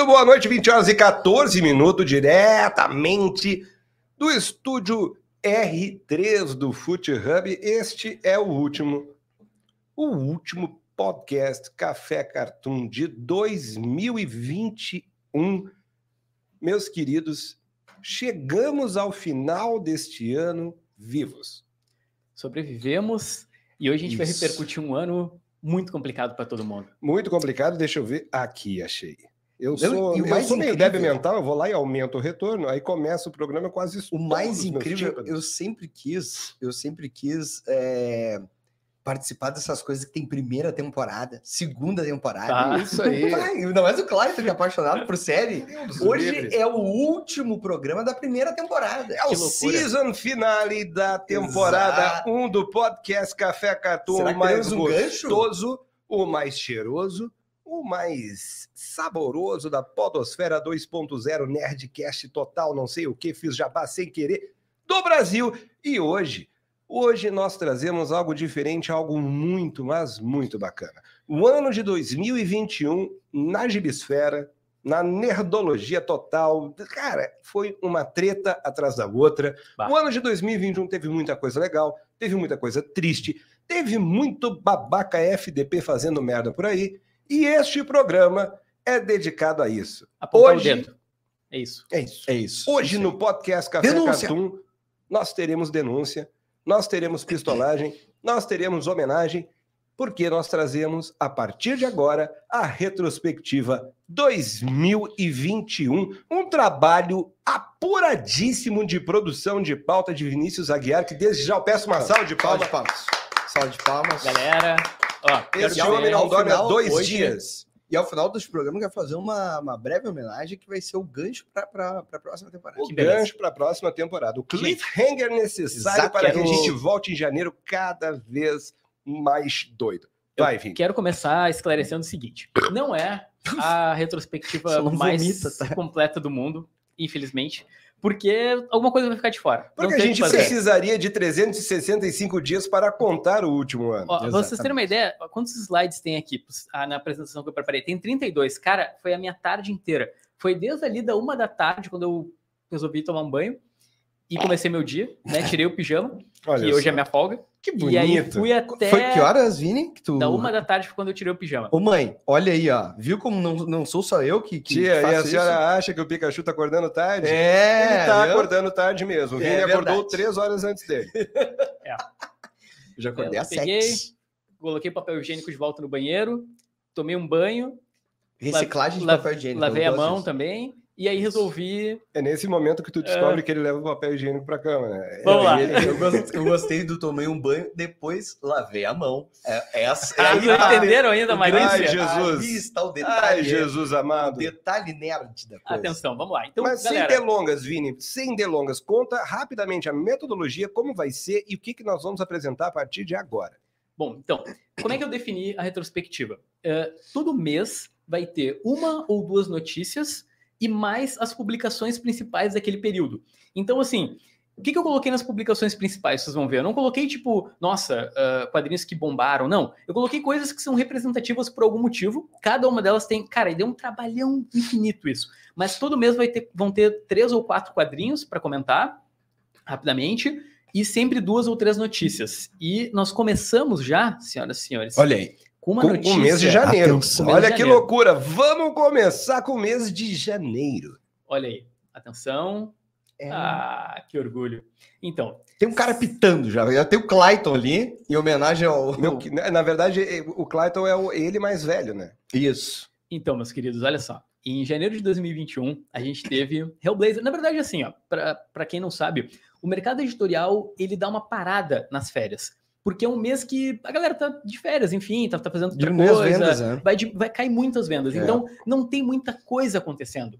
Muito boa noite, 20 horas e 14 minutos, diretamente do estúdio R3 do Foot Hub. Este é o último, o último podcast Café Cartoon de 2021. Meus queridos, chegamos ao final deste ano vivos. Sobrevivemos e hoje a gente Isso. vai repercutir um ano muito complicado para todo mundo. Muito complicado, deixa eu ver. Aqui, achei. Eu Eu- sou, e o eu mais sou meio débil mental, eu vou lá e aumento o retorno, aí começa o programa eu quase O mais incrível, tímpanos. eu sempre quis, eu sempre quis é, participar dessas coisas que tem primeira temporada, segunda temporada. Tá. Isso aí. Ai, ainda mais o Clayton, que é apaixonado por série. Hoje livre. é o último programa da primeira temporada. É o season finale da temporada Exato. 1 do podcast Café Cartoon, Será o que mais um gancho? gostoso, o mais cheiroso, o mais saboroso da Podosfera 2.0 Nerdcast total, não sei o que, fiz jabá sem querer, do Brasil. E hoje, hoje nós trazemos algo diferente, algo muito, mas muito bacana. O ano de 2021 na Gibisfera, na nerdologia total, cara, foi uma treta atrás da outra. Bah. O ano de 2021 teve muita coisa legal, teve muita coisa triste, teve muito babaca FDP fazendo merda por aí, e este programa é dedicado a isso. Apontar Hoje- o dedo. É isso. É isso. É isso. Hoje no podcast Café Denúncia. Cartoon, nós teremos denúncia, nós teremos pistolagem, nós teremos homenagem, porque nós trazemos, a partir de agora, a retrospectiva 2021, um trabalho apuradíssimo de produção de pauta de Vinícius Aguiar, que desde já eu peço uma salva de Salve palmas. de palmas. Salve de palmas. Galera, quero Esse E ao- homem não dorme há final, dois hoje- dias. E ao final dos programas, vai fazer uma, uma breve homenagem que vai ser o gancho para a próxima temporada. O gancho para a próxima temporada. O cliffhanger necessário Exato, para que a gente volte em janeiro cada vez mais doido. Vai, Vini. Quero começar esclarecendo o seguinte: não é a retrospectiva mais vomita, tá? completa do mundo, infelizmente, porque alguma coisa vai ficar de fora. Porque não a gente precisaria de 365 dias para contar o último ano. Ó, vocês terem uma ideia, quantos slides tem aqui ah, na apresentação que eu preparei? Tem 32. Cara, foi a minha tarde inteira. Foi desde ali da uma da tarde, quando eu resolvi tomar um banho e comecei meu dia, né? Tirei o pijama, Olha que hoje é minha folga. Que E aí bonito. fui até. Foi que horas, Vini? Que tu... Da uma da tarde foi quando eu tirei o pijama. Ô mãe, olha aí, ó. Viu como não, não sou só eu que, que Tia, e faço a senhora isso? acha que o Pikachu tá acordando tarde? É, Ele tá viu? acordando tarde mesmo. O É Vini acordou verdade. três horas antes dele. Eu já acordei Eu às peguei, sete. Coloquei papel higiênico de volta no banheiro, tomei um banho, Reciclagem de la- papel higiênico. lavei a mão disso. também, e aí resolvi. É nesse momento que tu descobre que ele leva o papel higiênico pra cama, né? Vamos lá. Eu, eu gostei do tomei um banho, depois lavei a mão. É, essa, é Ah, aí não tá. entenderam ainda, O mas Ai, Jesus. Ali está o detalhe. Ai, Jesus O amado. detalhe nerd da coisa. Atenção, vamos lá. Então, Mas sem galera, delongas, Vini, sem delongas, conta rapidamente a metodologia, como vai ser e o que, que nós vamos apresentar a partir de agora. Bom, então, como é que eu defini a retrospectiva? Eh, todo mês vai ter uma ou duas notícias e mais as publicações principais daquele período. Então, assim, o que, que eu coloquei nas publicações principais? Vocês vão ver. Eu não coloquei, tipo, nossa, ah, quadrinhos que bombaram. Não. Eu coloquei coisas que são representativas por algum motivo. Cada uma delas tem. Cara, e deu um trabalhão infinito isso. Mas todo mês vai ter, vão ter três ou quatro quadrinhos para comentar rapidamente. E sempre duas ou três notícias. E nós começamos já, senhoras e senhores, Olha aí. Com uma Com notícia. o mês de janeiro. Atenção. Olha que janeiro. loucura. Vamos começar com o mês de janeiro. Olha aí. Atenção. É, Ah, que orgulho. Então, Tem um cara pitando já. Já tem o Clayton ali, em homenagem ao. Meu, que- na verdade, eh, o Clayton é o- ele mais velho, né? Isso. então, meus queridos, olha só. Em janeiro de 2021, a gente teve Hellblazer. Na verdade, assim, ó, para quem não sabe, o mercado editorial ele dá uma parada nas férias. Porque é um mês que a galera tá de férias, enfim, tá, tá fazendo outra coisa. vendas, né? vai, vai cair muitas vendas. É. Então, não tem muita coisa acontecendo.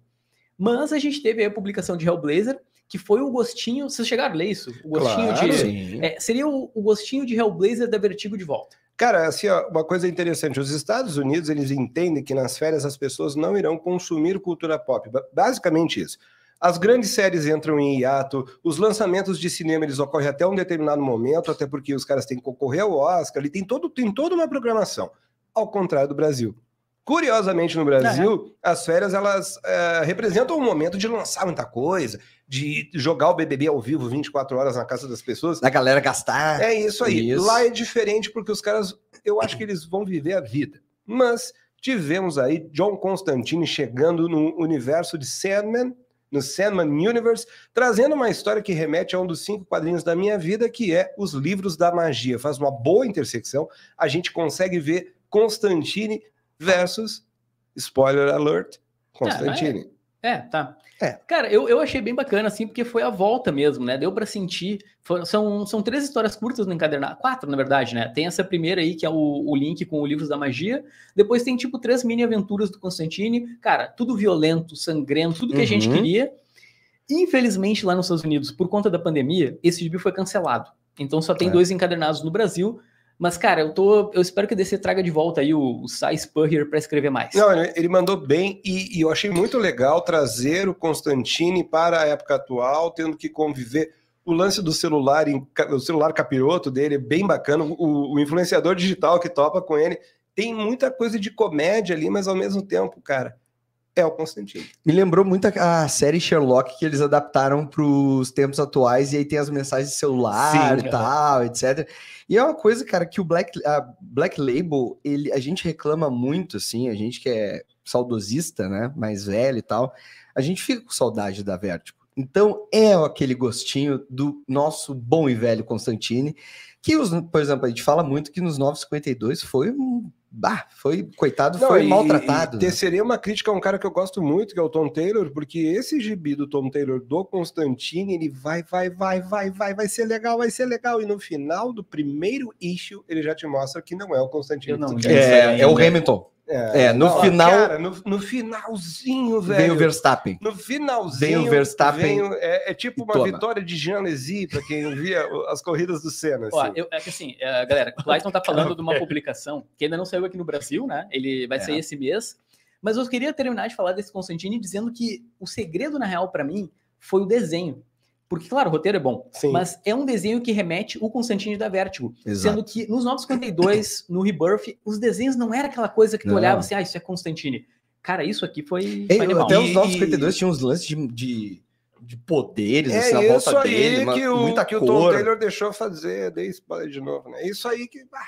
Mas a gente teve aí a publicação de Hellblazer, que foi o gostinho. Vocês chegaram a ler isso? O gostinho Claro. de. É, seria o, o gostinho de Hellblazer da Vertigo de volta. Cara, assim, ó, uma coisa interessante, os Estados Unidos, eles entendem que nas férias as pessoas não irão consumir cultura pop, Ba- basicamente isso. As grandes séries entram em hiato, os lançamentos de cinema eles ocorrem até um determinado momento, até porque os caras têm que concorrer ao Oscar, ele tem todo tem toda uma programação. Ao contrário do Brasil. Curiosamente, no Brasil, as férias elas é, representam um momento de lançar muita coisa, de jogar o BBB ao vivo 24 horas na casa das pessoas. Da galera gastar. É isso aí. Isso. Lá é diferente porque os caras, eu acho que eles vão viver a vida. Mas tivemos aí John Constantine chegando no universo de Sandman, no Sandman Universe, trazendo uma história que remete a um dos cinco quadrinhos da minha vida, que é os livros da magia. Faz uma boa intersecção. A gente consegue ver Constantine versus, spoiler alert, Constantine. É, tá. É. Cara, eu, eu achei bem bacana, assim, porque foi a volta mesmo, né? Deu pra sentir. São, são três histórias curtas no encadernado. Quatro, na verdade, né? Tem essa primeira aí, que é o, o link com o Livros da Magia. Depois tem, tipo, três mini aventuras do Constantine. Cara, tudo violento, sangrento, tudo que a gente Uhum. queria. Infelizmente, lá nos Estados Unidos, por conta da pandemia, esse gibi foi cancelado. Então só tem É. dois encadernados no Brasil. Mas, cara, eu tô. Eu espero que a DC traga de volta aí o, o Cy Spurrier pra escrever mais. Não, ele, mandou bem e, e eu achei muito legal trazer o Constantine para a época atual, tendo que conviver. O lance do celular, o celular capiroto dele é bem bacana. O, o influenciador digital que topa com ele tem muita coisa de comédia ali, mas ao mesmo tempo, cara, é o Constantine. Me lembrou muito a, a série Sherlock que eles adaptaram para os tempos atuais, e aí tem as mensagens de celular Sim, e tal, etc. E é uma coisa, cara, que o Black, a Black Label, ele, a gente reclama muito, assim, a gente que é saudosista, né, mais velho e tal, a gente fica com saudade da Vertigo. Então é aquele gostinho do nosso bom e velho Constantine, que, os, por exemplo, a gente fala muito que nos 952 foi um. Bah, foi, coitado, Não, foi e- maltratado. E né? seria uma crítica a um cara que eu gosto muito, que é o Tom Taylor, porque esse gibi do Tom Taylor do Constantine, ele vai, vai, vai, vai, vai, vai ser legal, vai ser legal. E no final do primeiro issue, ele já te mostra que não é o Constantine. Eu não quer. É, é o. Hamilton. É, no Não, final- Cara, no, no finalzinho, velho. Veio o Verstappen. No finalzinho. Vem o Verstappen vem o- é, é tipo uma toma. vitória de Lézy, pra quem via as corridas do Senna. Ó, assim. eu, é que assim, é, galera, o Clayton tá falando de uma publicação que ainda não saiu aqui no Brasil, né? Ele vai É. sair esse mês. Mas eu queria terminar de falar desse Constantine dizendo que o segredo, na real, pra mim, foi o desenho. Porque, claro, o roteiro é bom, Sim. mas é um desenho que remete o Constantine da Vertigo. Exato. Sendo que nos 952, no Rebirth, os desenhos não era aquela coisa que tu Não. olhava assim, ah, isso é Constantine. Cara, isso aqui foi, Ei, foi até E- os 952 tinham uns lances de, de, de poderes assim, na É isso volta aí dele, uma- que, o, muita que o Tom cor. Taylor deixou fazer, dei spoiler de novo, né? Isso aí que. ah,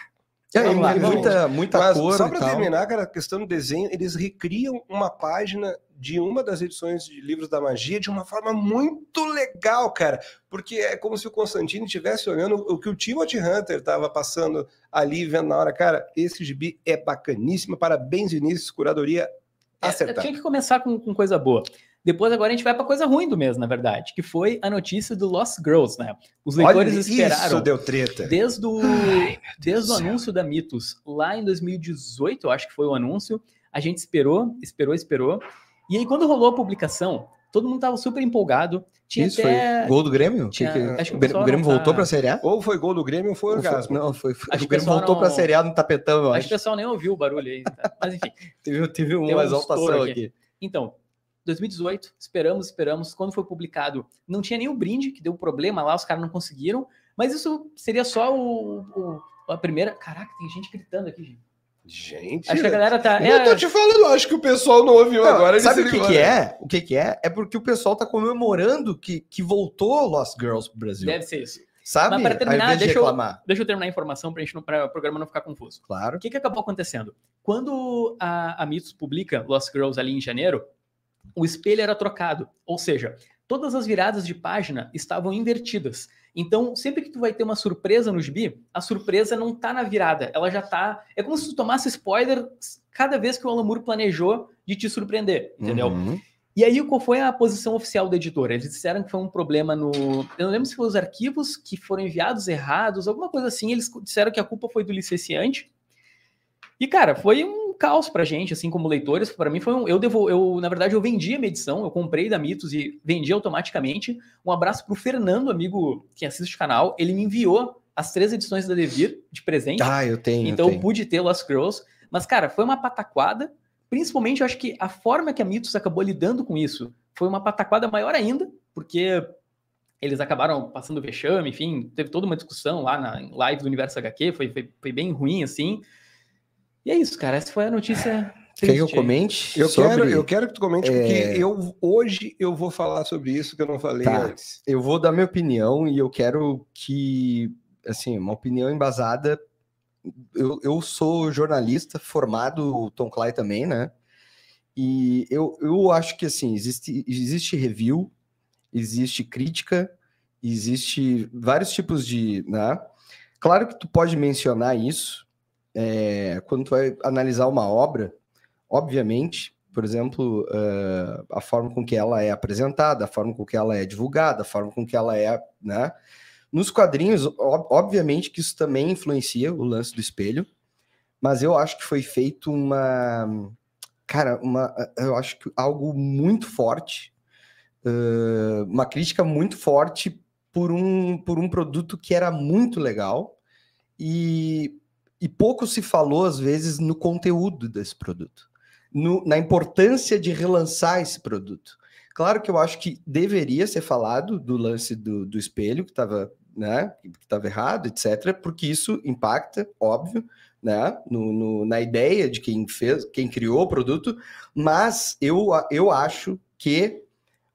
É, Vamos lá, e muita, muita Mas cor só para terminar, cara, a questão do desenho, eles recriam uma página de uma das edições de livros da magia de uma forma muito legal, cara. Porque é como se o Constantino estivesse olhando o que o Timothy Hunter estava passando ali, vendo na hora. Cara, esse gibi é bacaníssimo. Parabéns, Vinícius, curadoria É, acertada. tinha que começar com, com coisa boa. Depois, agora, a gente vai pra coisa ruim do mês, na verdade, que foi a notícia do Lost Girls, né? Os leitores esperaram. isso deu treta. Desde o, desde o anúncio da Mitos, lá em 2018, eu acho que foi o anúncio, a gente esperou, esperou, esperou. E aí, quando rolou a publicação, todo mundo tava super empolgado. Tinha Isso até. foi gol do Grêmio? tinha- que- acho que o o Grêmio, tá- voltou pra Série A? Ou foi gol do Grêmio ou foi orgasmo. Não, foi, Acho o Grêmio voltou não- pra Série A no tapetão, eu Acho acho. que o pessoal nem ouviu o barulho aí. tá? Mas enfim. Teve, teve uma um exaltação aqui. aqui. Então, 2018, esperamos, esperamos. Quando foi publicado, não tinha nenhum brinde, que deu problema lá, os caras não conseguiram. Mas isso seria só o, o- a primeira. Caraca, tem gente gritando aqui, gente. Gente. Acho que a galera tá. Eu é, tô te falando, acho que o pessoal não ouviu Não, agora. sabe o que, que né? é? O que, que é? É porque o pessoal tá comemorando que, que voltou Lost Girls pro Brasil. deve ser isso. Sabe? Mas para terminar, de deixa eu- reclamar. Deixa eu terminar a informação para o programa não ficar confuso. Claro. O que, que acabou acontecendo? Quando a, a Mitos publica Lost Girls ali em janeiro, o espelho era trocado. Ou seja, todas as viradas de página estavam invertidas. Então, sempre que tu vai ter uma surpresa no gibi, a surpresa não tá na virada, ela já tá. É como se tu tomasse spoiler cada vez que o Alan Moore planejou de te surpreender, entendeu? Uhum. E aí, qual foi a posição oficial da editora? Eles disseram que foi um problema no. Eu não lembro se foi os arquivos que foram enviados errados, alguma coisa assim. Eles disseram que a culpa foi do licenciante. E, cara, foi um caos pra gente, assim, como leitores. Pra mim foi um. Eu, devo, eu Na verdade, eu vendi a minha edição, eu comprei da Mitos e vendi automaticamente. Um abraço pro Fernando, amigo que assiste o canal. Ele me enviou as três edições da Devir de presente. Ah, eu tenho. Então eu eu pude ter Lost Girls. Mas, cara, foi uma pataquada. Principalmente, eu acho que a forma que a Mitos acabou lidando com isso foi uma pataquada maior ainda, porque eles acabaram passando vexame, enfim, teve toda uma discussão lá na live do Universo HQ, foi, foi, foi bem ruim, assim. E é isso, cara. Essa foi a notícia Quer que eu Triste. comente? Eu, sobre- quero, eu quero que tu comente, É. porque eu, hoje eu vou falar sobre isso que eu não falei Tá. antes. eu vou dar minha opinião e eu quero que, assim, uma opinião embasada. Eu, eu sou jornalista formado, o Tom Clay também, né? E eu, eu acho que, assim, existe, existe review, existe crítica, existe vários tipos de, né? Claro que tu pode mencionar isso é, quando tu vai analisar uma obra, obviamente, por exemplo, eh, a forma com que ela é apresentada, a forma com que ela é divulgada, a forma com que ela é, né? Nos quadrinhos, ob- obviamente que isso também influencia o lance do espelho, mas eu acho que foi feito uma, cara, uma, eu acho que algo muito forte, eh, uma crítica muito forte por um, por um produto que era muito legal e, e pouco se falou às vezes no conteúdo desse produto no- na importância de relançar esse produto. Claro que eu acho que deveria ser falado do lance do, do espelho, que estava né, errado, etc., porque isso impacta, óbvio, né, no, no- na ideia de quem fez, quem criou o produto, mas eu, eu acho que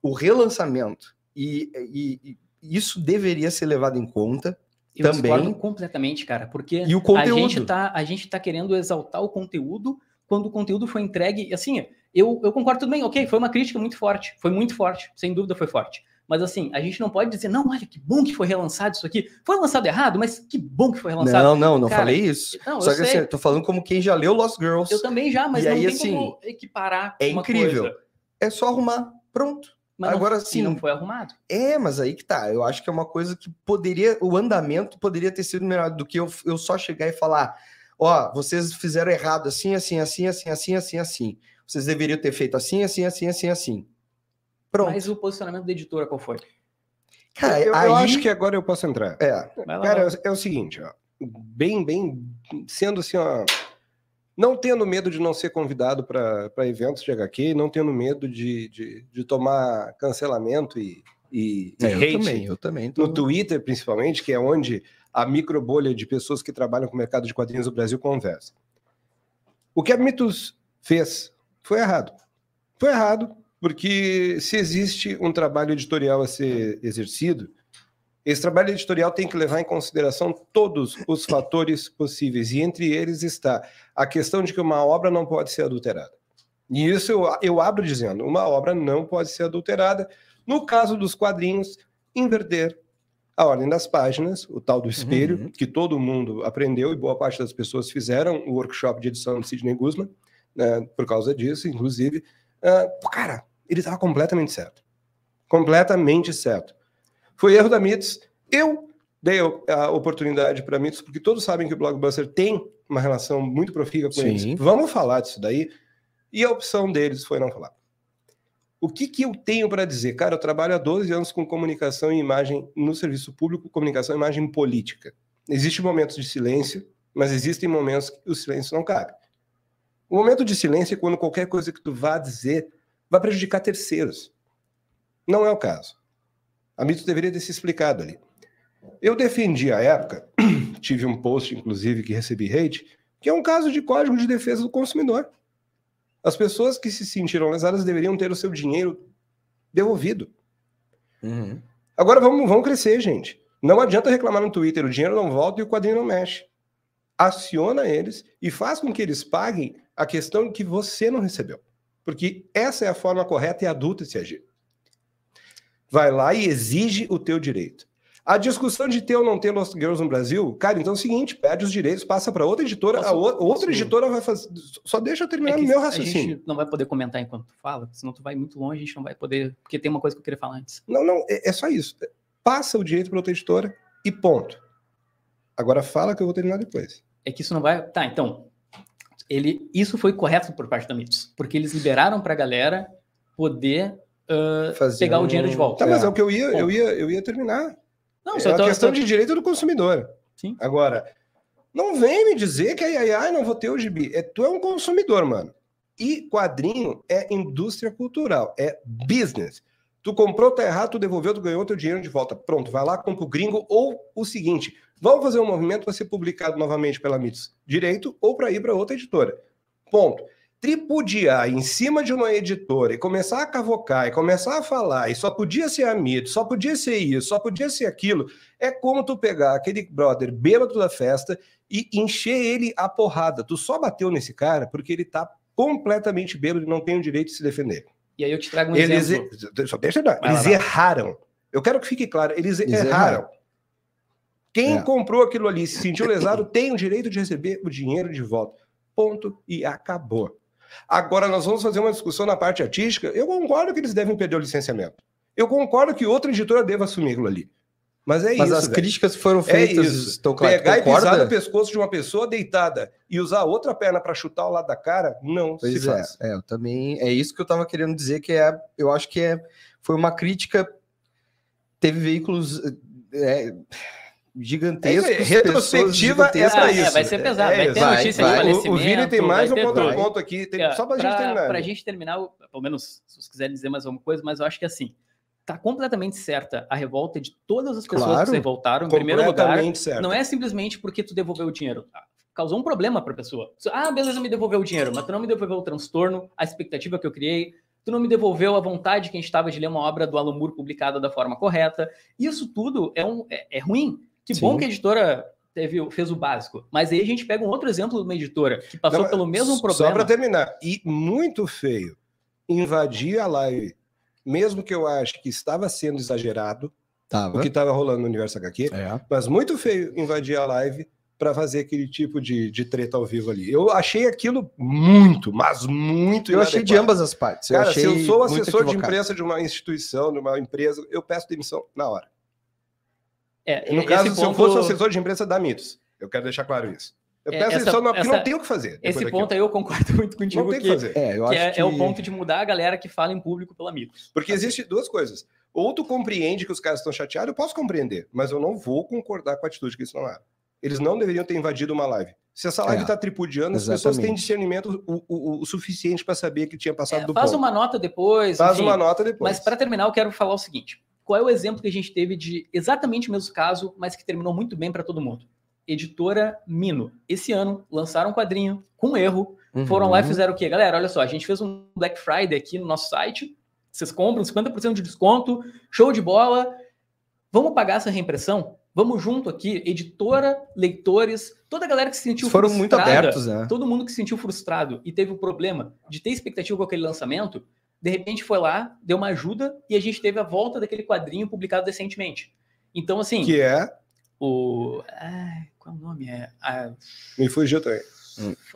o relançamento e, e- e isso deveria ser levado em conta Eu Também. discordo completamente, cara, porque e o a conteúdo. gente, tá, a gente tá querendo exaltar o conteúdo quando o conteúdo foi entregue. Assim, eu, eu concordo tudo bem, ok, foi uma crítica muito forte, foi muito forte, sem dúvida foi forte. Mas assim, a gente não pode dizer, não, olha, que bom que foi relançado isso aqui. Foi lançado errado, mas que bom que foi relançado. Não, não, não Cara, falei isso. Não, Só que assim, sei. eu tô falando como quem já leu Lost Girls. Eu também já, mas E não aí, tem assim, como equiparar é incrível. coisa. É só arrumar, pronto. Mas não- Agora e sim. não foi arrumado. É, mas aí que tá. Eu acho que é uma coisa que poderia. O andamento poderia ter sido melhor do que eu, eu só chegar e falar: ó, vocês fizeram errado assim, assim, assim, assim, assim, assim, assim. Vocês deveriam ter feito assim, assim, assim, assim, assim. Pronto. Mas o posicionamento da editora qual foi? Cara, eu, eu aí. acho que agora eu posso entrar. É, lá, Cara, lá. é, é o seguinte, ó, bem, bem, sendo assim, ó, não tendo medo de não ser convidado para eventos de HQ, não tendo medo de, de, de tomar cancelamento e, e, e é, eu hate também, eu também. Tô... no Twitter, principalmente, que é onde a micro bolha de pessoas que trabalham com o mercado de quadrinhos do Brasil conversa. O que a Mitos fez foi errado. Foi errado, porque se existe um trabalho editorial a ser exercido, esse trabalho editorial tem que levar em consideração todos os fatores possíveis, e entre eles está a questão de que uma obra não pode ser adulterada. E isso eu, eu abro dizendo: uma obra não pode ser adulterada. No caso dos quadrinhos, inverter a ordem das páginas, o tal do espelho, Uhum. que todo mundo aprendeu e boa parte das pessoas fizeram o workshop de edição do Sidney Guzman, né, por causa disso, inclusive. Ah, cara, ele estava completamente certo. Completamente certo. Foi erro da Mitos. Eu dei a oportunidade para a Mitos, porque todos sabem que o Blockbuster tem uma relação muito profícua com Sim. eles. Vamos falar disso daí. E a opção deles foi não falar. O que, que eu tenho para dizer? Cara, eu trabalho há 12 anos com comunicação e imagem no serviço público, comunicação e imagem política. Existem momentos de silêncio, mas existem momentos que o silêncio não cabe. O momento de silêncio é quando qualquer coisa que tu vá dizer vai prejudicar terceiros. Não é o caso. A Mitos deveria ter se explicado ali. Eu defendi à época, tive um post, inclusive, que recebi hate, que é um caso de código de defesa do consumidor. As pessoas que se sentiram lesadas deveriam ter o seu dinheiro devolvido. Uhum. Agora vamos, vamos crescer, gente. Não adianta reclamar no Twitter, o dinheiro não volta e o quadrinho não mexe. Aciona eles e faz com que eles paguem a questão que você não recebeu. Porque essa é a forma correta e adulta de se agir. Vai lá e exige o teu direito. A discussão de ter ou não ter Lost Girls no Brasil, cara, então é o seguinte, perde os direitos, passa para outra editora, Posso- a o- outra posso- editora vai fazer... Só deixa eu terminar É meu A raciocínio. gente não vai poder comentar enquanto tu fala, senão tu vai muito longe, a gente não vai poder. Porque tem uma coisa que eu queria falar antes. Não, não, é, é só isso. Passa o direito para outra editora e ponto. Agora fala que eu vou terminar depois. É que isso não vai. Tá, então. Ele, isso foi correto por parte da Mitos, porque eles liberaram pra galera poder Fazer pegar o dinheiro de volta. Tá, mas É. é o que eu ia, eu ia, eu ia terminar. Não, É só a tô, questão de direito do consumidor. Sim. Agora, não vem me dizer que ai, ai, ai, não vou ter o gibi. É, tu é um consumidor, mano. E quadrinho é indústria cultural, é business. Tu comprou, tá errado, tu devolveu, tu ganhou teu dinheiro de volta. Pronto, vai lá, compra o gringo. Ou o seguinte, vamos fazer um movimento para ser publicado novamente pela Mitos Direito ou para ir para outra editora. Ponto. Tripudiar em cima de uma editora e começar a cavocar e começar a falar, e só podia ser amido, só podia ser isso, só podia ser aquilo, é como tu pegar aquele brother bêbado da festa e encher ele a porrada. Tu só bateu nesse cara porque ele tá completamente bêbado e não tem o direito de se defender. E aí eu te trago um eles, exemplo. Só deixa eu dar. Eles lá, erraram. Eu quero que fique claro, eles, Eles erraram. erraram. Quem É. comprou aquilo ali, se sentiu lesado, tem o direito de receber o dinheiro de volta. Ponto e acabou. Agora nós vamos fazer uma discussão na parte artística. Eu concordo que eles devem perder o licenciamento. Eu concordo que outra editora deva assumir aquilo ali. Mas é Mas isso. as velho. críticas foram É feitas isso. estão claras. Pegar e pisar no pescoço de uma pessoa deitada e usar outra perna para chutar ao lado da cara, não Pois se é, faz. é, eu também. É isso que eu tava querendo dizer, que é. Eu acho que é, foi uma crítica. Teve veículos é, gigantescos. É retrospectiva é pra Ah, isso. é, vai ser pesado, vai isso. ter vai, notícia vai. de O- O, Vini tem mais um vai ter ponto, tudo. ponto aqui, tem, É, só pra, pra, gente terminar. Pra gente terminar, pelo menos se vocês quiserem dizer mais alguma coisa, mas eu acho que assim, tá completamente certa a revolta de todas as pessoas Claro. que se revoltaram. Em primeiro lugar, certo. não é simplesmente porque tu devolveu o dinheiro. Ah, Causou um problema pra pessoa. Ah, beleza, me devolveu o dinheiro, mas tu não me devolveu o transtorno, a expectativa que eu criei, tu não me devolveu a vontade que a gente estava de ler uma obra do Alan Moore publicada da forma correta. Isso tudo é, um, é, é ruim. Que bom Sim. que a editora teve, o- fez o básico. Mas aí a gente pega um outro exemplo de uma editora que passou Não, pelo mesmo Só problema. para terminar, e muito feio invadir a live, mesmo que eu ache que estava sendo exagerado Tava. o que estava rolando no Universo HQ, É. mas muito feio invadir a live para fazer aquele tipo de, de treta ao vivo ali. Eu achei aquilo muito, mas muito Eu achei de inadequado. ambas as partes. Eu Cara, se eu sou assessor de imprensa de uma instituição, de uma empresa, eu peço demissão na hora. É, No esse caso, se eu ponto- fosse assessor de imprensa da Mitos, eu quero deixar claro isso. Eu É, peço essa- porque essa- não tem o que fazer. Esse daquilo. ponto aí eu concordo muito contigo não tem o que, que fazer. É, eu que acho é, que é o ponto de mudar a galera que fala em público pela Mitos. Porque existe duas coisas. Ou tu compreende que os caras estão chateados, eu posso compreender, mas eu não vou concordar com a atitude que eles tomaram. Eles não deveriam ter invadido uma live. Se essa live É, está tripudiando, as pessoas têm exatamente. discernimento o, o- o suficiente para saber que tinha passado É, do faz ponto. uma nota depois. Faz enfim. uma nota depois. Mas para terminar, eu quero falar o seguinte: qual é o exemplo que a gente teve de exatamente o mesmo caso, mas que terminou muito bem para todo mundo? Editora Mino. Esse ano lançaram um quadrinho com erro. Foram lá e Uhum. fizeram o quê? Galera, olha só, a gente fez um Black Friday aqui no nosso site. Vocês compram 50% de desconto, show de bola. Vamos pagar essa reimpressão? Vamos junto aqui, editora, leitores, toda a galera que se sentiu Foram muito frustrada, abertos, né? todo mundo que se sentiu frustrado e teve o problema de ter expectativa com aquele lançamento, de repente foi lá, deu uma ajuda e a gente teve a volta daquele quadrinho publicado recentemente. Então, assim, Que é. o. Ai, qual é o nome? É, a, Me fugiu também.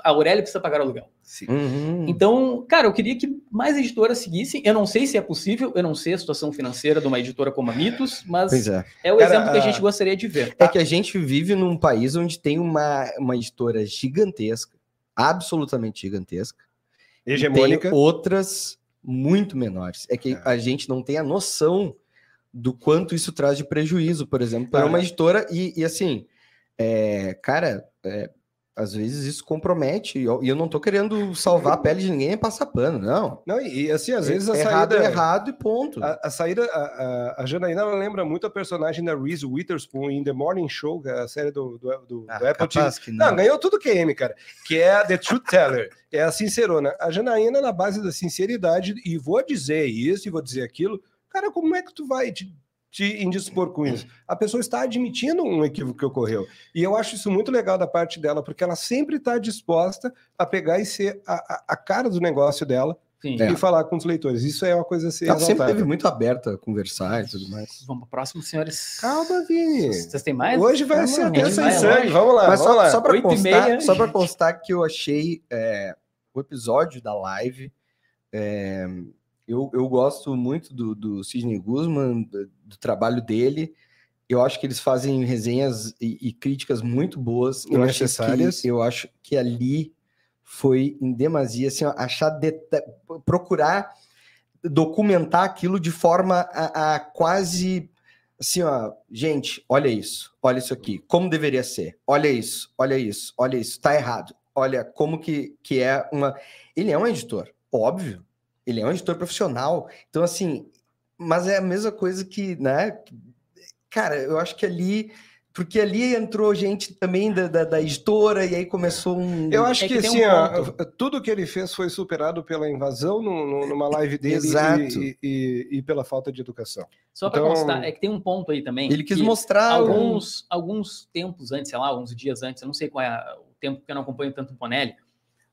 a Aurélia precisa pagar o aluguel. Uhum. Então, cara, eu queria que mais editoras seguissem. Eu não sei se é possível, eu não sei a situação financeira de uma editora como a Mitos, mas é. é o Cara, exemplo que a a- gente gostaria de ver. É que a gente vive num país onde tem uma, uma editora gigantesca, absolutamente gigantesca, e Hegemônica. tem outras muito menores. É que É. a gente não tem a noção do quanto isso traz de prejuízo, por exemplo, para uma editora. E, e assim, é, cara, é, às vezes isso compromete. E eu, não tô querendo salvar a pele de ninguém nem passar pano, não. Não, e, assim, às vezes a errado saída. é errado e ponto. A, a saída, a, a, Janaína ela lembra muito a personagem da Reese Witherspoon em The Morning Show, é a série do, do, do, Ah, do Apple TV. Não, não. ganhou tudo QM, cara. Que é a The Truth Teller. É a sincerona. A Janaína, na base da sinceridade, e vou dizer isso e vou dizer aquilo. Cara, como é que tu vai te, te indispor com isso? A pessoa está admitindo um equívoco que ocorreu. E eu acho isso muito legal da parte dela, porque ela sempre está disposta a pegar e ser a, a, a cara do negócio dela Sim. É. e falar com os leitores. Isso é uma coisa a ser Ela sempre teve muito aberta a conversar e tudo mais. Vamos para o próximo, senhores. Calma, Vini. Vocês têm mais? Hoje vai Calma, ser a até sem vai sangue. Vamos lá, Mas vamos só, lá. só para Oito e constar, meia. só para constar que eu achei é, o episódio da live. é, eu, eu gosto muito do, do Sidney Guzman, do, do trabalho dele. Eu acho que eles fazem resenhas e, e críticas muito boas. E Eu acho necessárias. que- Eu acho que ali foi em demasia, assim, achar deta- procurar documentar aquilo de forma a, a quase assim, ó, gente, olha isso, olha isso aqui, como deveria ser, olha isso, olha isso, olha isso, tá errado, olha como que, que é uma. Ele é um editor, óbvio, ele é um editor profissional, então assim, mas é a mesma coisa que, né? Cara, eu acho que ali Porque ali entrou gente também da, da, da editora e aí começou um. Eu acho É que, que assim, um ó, tudo que ele fez foi superado pela invasão no- no- numa live dele Exato. e, e- e pela falta de educação. Só para Então- constar, é que tem um ponto aí também. Ele quis mostrar. um- alguns, alguns tempos antes, sei lá, alguns dias antes, eu não sei qual é o tempo que eu não acompanho tanto o Ponelli,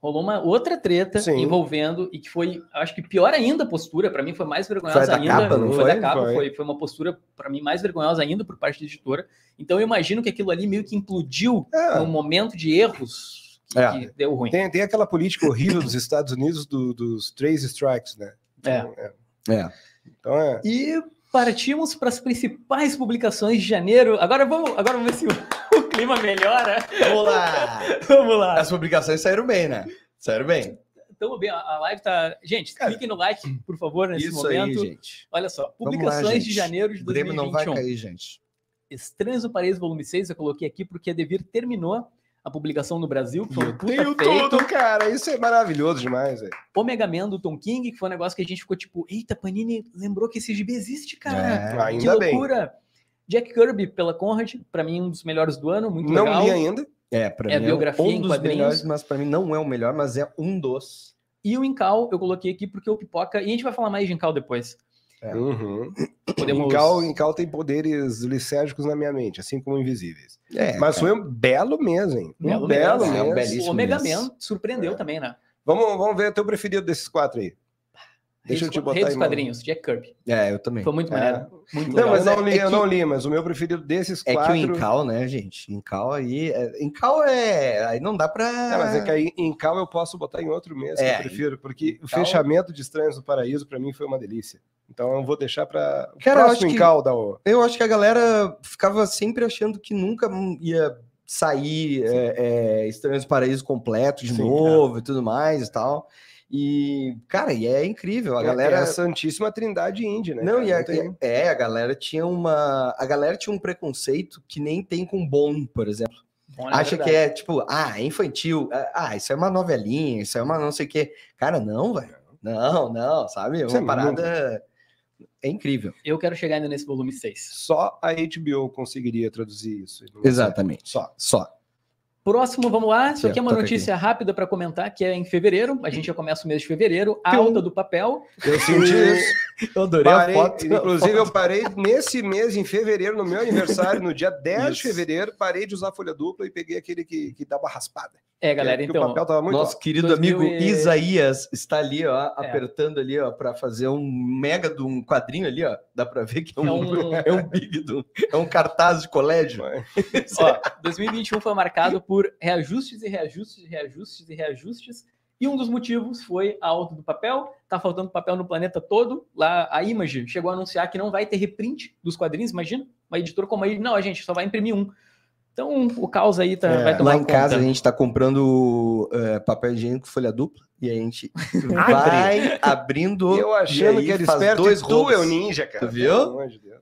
rolou uma outra treta Sim. envolvendo, e que foi, acho que pior ainda a postura, para mim foi mais vergonhosa Foi ainda. capa, não foi, foi? da capa, Foi. foi, foi uma postura, para mim, mais vergonhosa ainda por parte da editora. Então eu imagino que aquilo ali meio que implodiu É, num momento de erros que, É. que deu ruim. tem, tem aquela política horrível dos Estados Unidos do- dos três strikes, né? Então, é. É. Então, é. E partimos para as principais publicações de janeiro. Agora vamos, agora vamos ver se o, clima melhora. Vamos lá! Vamos lá. As publicações saíram bem, né? Saíram bem. Tamo bem, a live tá. Gente, Cara, cliquem no like, por favor, nesse Isso momento. aí, gente. Olha só, Vamos lá, publicações de janeiro de O Grêmio não vai 2021. cair, gente. Estranhos do Paraíso, volume 6, eu coloquei aqui porque a Devir terminou a publicação no Brasil, que foi um puta Tenho feito. tudo, cara. Isso é maravilhoso demais, velho. Omega Man do Tom King, que foi um negócio que a gente ficou tipo, eita, Panini lembrou que esse gibi existe, cara. É, que Ainda bem. Jack Kirby pela Conrad, pra mim um dos melhores do ano, muito Não legal. li ainda. É, pra É mim biografia é em um dos quadrinhos. melhores, mas pra mim não é o melhor, mas é um dos. E o Incal eu coloquei aqui porque o Pipoca, e a gente vai falar mais de Incal depois. É. Uhum. Podemos... Incal, Incal tem poderes licérgicos na minha mente, assim como invisíveis. É, Mas cara. foi um belo mês, hein? Um Belo belo mês. mês. É um O belíssimo Omega mês. Man surpreendeu É. também, né? Vamos, vamos ver o teu preferido desses quatro aí. Deixa eu te botar Rei dos aí, quadrinhos, Jack Kirby. É, eu também. Foi muito É. maneiro. Muito Não, legal. mas é- não li, é eu que- não li, mas o meu preferido desses É quatro. que o Incal, né, gente? Incal aí. É... Incal é. Aí não dá pra. É, mas é que aí em Cal eu posso botar em outro mês que É, eu prefiro, porque o Incal- fechamento de Estranhos do Paraíso pra mim foi uma delícia. Então eu vou deixar para o Cara, eu próximo acho que- Incal da o... Eu acho que a galera ficava sempre achando que nunca ia sair é, é, Estranhos do Paraíso completo de Sim, novo e tudo mais e tal. E, cara, e é incrível. A galera. é a Santíssima Trindade Indie, né? Não, cara? e a, tem- é, a galera tinha uma. A galera tinha um preconceito que nem tem com Bom, por exemplo. Bom, é Acha que verdade. é tipo, ah, é infantil, ah, isso é uma novelinha, isso é uma não sei o quê. Cara, não, velho. Não, não, sabe? É é uma parada. É incrível. Eu quero chegar ainda nesse volume 6. Só a HBO conseguiria traduzir isso. Exatamente. Só. Só. Próximo, vamos lá. Isso Aqui, aqui é uma notícia rápida para comentar, que é em fevereiro. A gente já começa o mês de fevereiro. A alta do papel. Eu senti isso. Eu adorei Parei, a foto. inclusive, eu parei nesse mês, em fevereiro, no meu aniversário, no dia 10 de Isso. fevereiro, parei de usar folha dupla e peguei aquele que, que uma raspada. É, galera, Porque o então. papel tava muito Nosso querido 2000 amigo e- Isaías está ali, ó, É. apertando ali, ó, para fazer um mega de um quadrinho ali, ó. Dá para ver que é É um, um- é um big, do, é um cartaz de colégio. Ó, 2021 foi marcado por reajustes e reajustes e reajustes e reajustes. E um dos motivos foi a alta do papel. Tá faltando papel no planeta todo. Lá a Image chegou a anunciar que não vai ter reprint dos quadrinhos. Imagina, uma editora como a Não, a gente só vai imprimir um. Então o caos aí tá, É, vai tomar Lá em conta. casa a gente está comprando é, papel higiênico folha dupla e a gente vai abrindo. Eu achando e que era faz esperto dois e tu é o rolos. ninja, cara. Tu viu?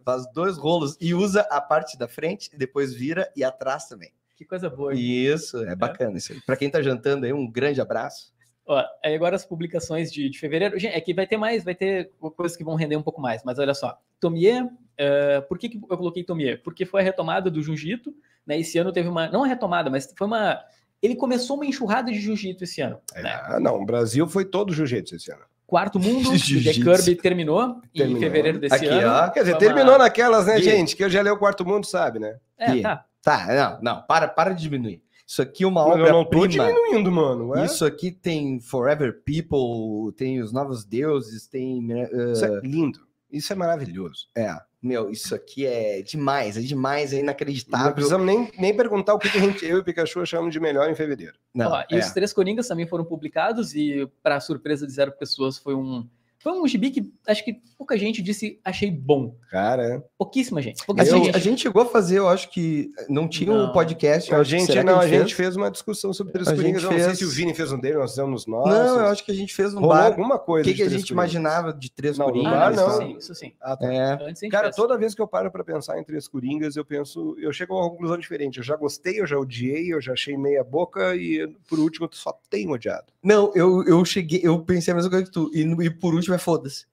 Faz dois rolos e usa a parte da frente e depois vira e atrás também. Que coisa boa. Isso, é bacana isso aí. Para quem tá jantando aí, um grande abraço. Ó, aí agora as publicações de, de fevereiro. Gente, é que vai ter mais, vai ter coisas que vão render um pouco mais, mas olha só. Tomie, eh, por que, que eu coloquei Tomie? Porque foi a retomada do Jiu-Jitsu, né? Esse ano teve uma. Não a retomada, mas foi uma. Ele começou uma enxurrada de Jiu-Jitsu esse ano. né? Ah, não, o Brasil foi todo jiu-jitsu esse ano. Quarto Mundo, do Jack Jiu-Jitsu. Kirby terminou, em Terminou. fevereiro desse Aqui, ano. ó. Quer dizer, terminou uma- naquelas, né, E- gente? Que eu já leu o Quarto Mundo, sabe, né? É, E- tá. Tá, não, não, para, para de diminuir. Isso aqui é uma Mas eu não tô obra-prima. diminuindo, mano. É? Isso aqui tem Forever People, tem os Novos Deuses, tem. né, Isso é lindo. Isso é maravilhoso. É, meu, isso aqui é demais, é demais, é Não inacreditável. precisamos nem, nem perguntar o que, que a gente, eu e o Pikachu achamos de melhor em fevereiro. Não, Ó, e é. os três Coringas também foram publicados, e para surpresa de zero pessoas, foi um. Foi um gibi que acho que pouca gente disse achei bom. Cara, Pouquíssima gente. A Pouquíssima gente, gente. a gente chegou a fazer, eu acho que não tinha um Não. podcast. eu a que- gente, que não, a fez? gente fez uma discussão sobre Três Coringas. Eu não sei fez- se o Vini fez um dele, nós fizemos nossos. Não, eu acho que a gente fez um Rolou bar. alguma O coisa. que, de que a gente Coringas. imaginava de três Não, coringas? Ah, não. isso sim, isso sim. Ah, tá. É, Cara, fez. toda vez que eu paro pra pensar em Três Coringas, eu penso, eu chego a uma conclusão diferente. Eu já gostei, eu já odiei, eu já achei meia boca e por último eu só tenho odiado. Não, eu, eu cheguei, eu pensei a mesma coisa que tu. E, e por último é foda-se.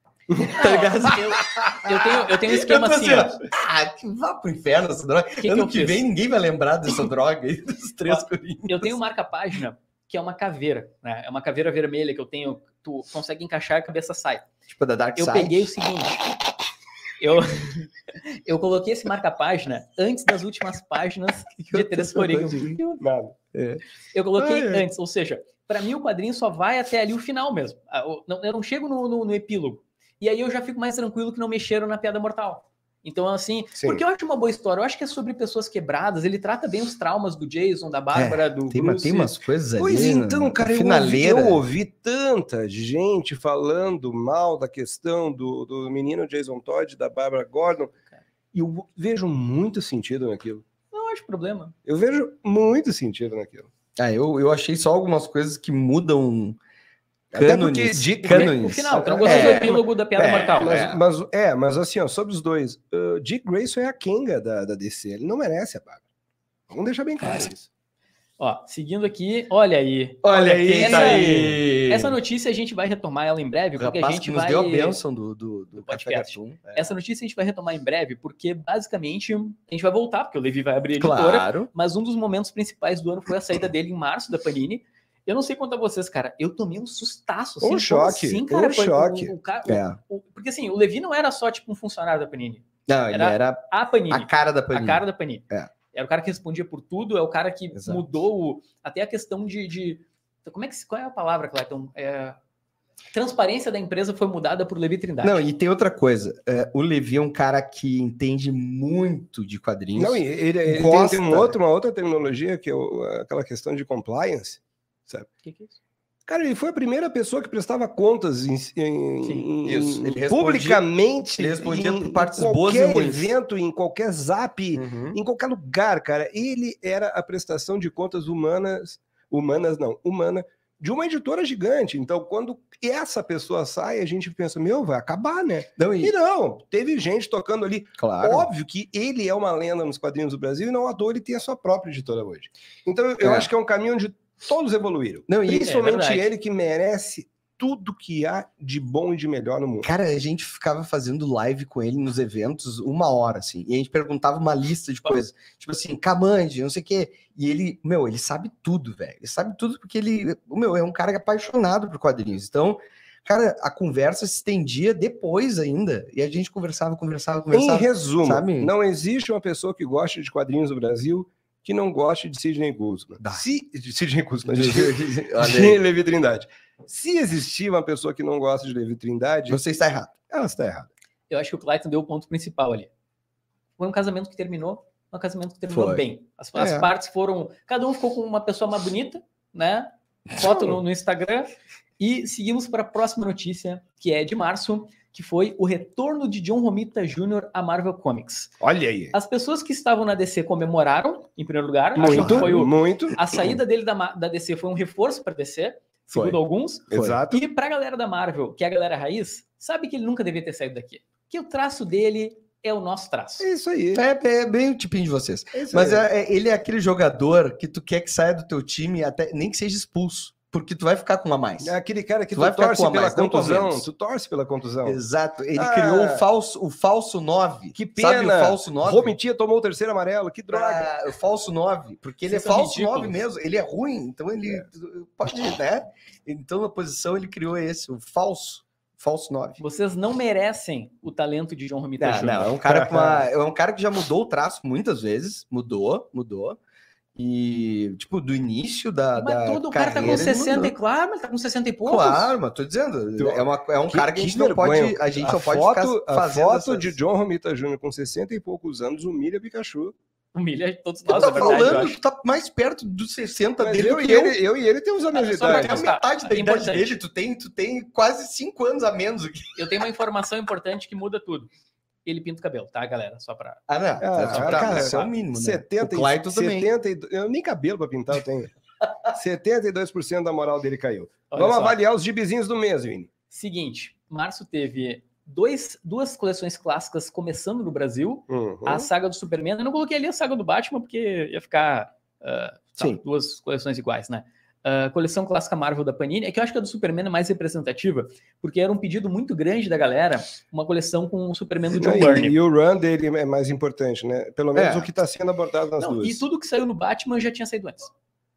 Tá ligado? Eu, eu tenho, eu tenho um esquema Eu tô assim, ó. ó, Ah, que vá pro inferno essa droga. que ano eu que fiz? vem ninguém vai lembrar dessa droga aí, dos três Ó, Corinthians. Eu tenho marca-página que é uma caveira, né? É uma caveira vermelha que eu tenho, tu consegue encaixar e a cabeça sai. Tipo da Dark Eu Side. peguei o seguinte. Eu, eu coloquei esse marca-página antes das últimas páginas de Três Coringas. Nada. Eu coloquei Ah, é. antes, ou seja, para mim o quadrinho só vai até ali o final mesmo. Ah, Eu não chego no, no- no epílogo. E aí eu já fico mais tranquilo que não mexeram na piada mortal. Então, assim, Sim. porque eu acho uma boa história. Eu acho que é sobre pessoas quebradas. Ele trata bem os traumas do Jason, da Bárbara, do É, Tem, uma- Bruce. tem umas coisas ali. Pois na- então, cara, eu ouvi, eu ouvi tanta gente falando mal da questão do, do menino Jason Todd, da Barbara Gordon, e eu vejo muito sentido naquilo. Não acho problema. Eu vejo muito sentido naquilo. Ah, eu, eu achei só algumas coisas que mudam cânones. Dick- cânones. O final, tu não gostou É, do epílogo da piada é, mortal. Mas, É. mas- é, mas assim, ó, sobre os dois, uh, Dick Grayson é a Kenga da, da DC, ele não merece a Barbara. Vamos deixar bem claro isso. Ó, seguindo aqui, olha aí. Olha aí, essa- tá aí. Essa notícia a gente vai retomar ela em breve, O porque a gente que nos vai. deu a bênção do, do, do, do Café podcast. Cartoon. É. Essa notícia a gente vai retomar em breve, porque basicamente a gente vai voltar, porque o Levi vai abrir a editora. Claro. Mas um dos momentos principais do ano foi a saída dele em março da Panini. Eu não sei quanto a vocês, cara. Eu tomei um sustaço. Um como choque, assim, um cara? Foi- choque. o- o cara- o- É. o- porque assim, o Levi não era só tipo um funcionário da Panini. Não, ele Era era A Panini. a cara da A Panini. cara da Panini. É. Era o cara que respondia por tudo, é o cara que Exato. mudou o- até a questão de, de- Como é que qual é a palavra, Clayton? É, transparência da empresa foi mudada por Levi Trindade. Não, e tem outra coisa. é, o Levi é um cara que entende muito de quadrinhos. Não, e ele, ele tem, Gosta. tem um outro- uma outra tecnologia, que é o- aquela questão de compliance. O que, que é isso? Cara, ele foi a primeira pessoa que prestava contas em, em- Sim, em- Ele respondia- publicamente. ele respondia em, partes em boas qualquer ruins. evento, em qualquer zap, Uhum. em qualquer lugar, cara. Ele era a prestação de contas humanas, humanas não, humana, de uma editora gigante. Então, quando essa pessoa sai, a gente pensa, meu, vai acabar, né? Não, e, E não, teve gente tocando ali. claro. Óbvio que ele é uma lenda nos quadrinhos do Brasil e não à toa ele tem a sua própria editora hoje. Então eu É. acho que é um caminho onde todos evoluíram. Não, e- Principalmente É ele que merece tudo que há de bom e de melhor no mundo. Cara, a gente ficava fazendo live com ele nos eventos uma hora, assim, e a gente perguntava uma lista de coisas, tipo assim, Camande, não sei o quê, e ele, meu, ele sabe tudo, velho, ele sabe tudo porque ele, meu, é um cara apaixonado por quadrinhos, então, cara, a conversa se estendia depois ainda, e a gente conversava, conversava, Em conversava, resumo, sabe? não existe uma pessoa que goste de quadrinhos no Brasil que não goste de Sidney Guzman. Dá. Se, de Sidney Guzman, de, de aí, Levi Trindade. Se existir uma pessoa que não gosta de Levi Trindade, você está errado. ela está errada. Eu acho que o Clayton deu o ponto principal ali. Foi um casamento que terminou, um casamento que terminou Foi. bem. As, as É. partes foram. Cada um ficou com uma pessoa mais bonita, né? Foto no, no Instagram. E seguimos para a próxima notícia, que é de março, que foi o retorno de John Romita Jr. à Marvel Comics. Olha aí. As pessoas que estavam na DC comemoraram, em primeiro lugar. Acho que Muito, foi o- muito. a saída dele da, da DC foi um reforço para DC, segundo Foi. alguns. Exato. E pra galera da Marvel, que é a galera raiz, sabe que ele nunca devia ter saído daqui. Que o traço dele é o nosso traço. É isso aí. É, é bem o tipinho de vocês. É Mas é- é- ele é aquele jogador que tu quer que saia do teu time, até nem que seja expulso, porque tu vai ficar com uma mais. É aquele cara que Tu tu, vai ficar torce com a pela mais, com contusão. Tu torce pela contusão. Exato. Ele Ah. criou o falso, o falso 9. Que Sabe pena. o falso 9? Romitia tomou o terceiro amarelo. Que droga. Ah, o falso 9, porque ele Vocês é falso ridículos. 9 mesmo, ele é ruim, então ele pode, né? Então na posição ele criou esse, o falso, falso 9. Vocês não merecem o talento de John Romita Não, Jr. não, é um cara com uma, é um cara que já mudou o traço muitas vezes, mudou, mudou. E tipo do início da, Mas da tudo, o cara tá com carreira, ele 60 e claro, mas tá com 60 e poucos. Claro, mas tô dizendo, Tu- é, uma, é um Que- cara que, a gente não pode, a gente a não pode foto, ficar a fazendo foto essas- de John Romita Jr. com 60 e poucos anos humilha Pikachu. Humilha todos Tu nós, tá é verdade, eu falando, tu tá mais perto dos 60 Mas dele eu, do e que eu. ele, eu e ele temos a mesma só pra Tu idade. tem a constar. metade da idade Importante. dele, tu tem, tu tem quase 5 anos a menos aqui. Eu tenho uma informação importante que muda tudo. Ele pinta o cabelo, tá, galera? Só pra. Ah, não. Ah, tipo, cara, isso é o mínimo, né? 70, o e- Clayton também. 70 e- eu nem cabelo pra pintar eu tenho. 72% da moral dele caiu. Olha Vamos só. avaliar os gibizinhos do mês, Vini. Seguinte, março teve dois, duas coleções clássicas começando no Brasil. Uhum. A saga do Superman. Eu não coloquei ali a saga do Batman porque ia ficar ah, tá, Sim. duas coleções iguais, né? A coleção clássica Marvel da Panini, é que eu acho que a do Superman é mais representativa, porque era um pedido muito grande da galera, uma coleção com o Superman do John Byrne. e o run dele é mais importante, né? Pelo menos É. o que está sendo abordado nas Não, duas. e tudo que saiu no Batman já tinha saído antes.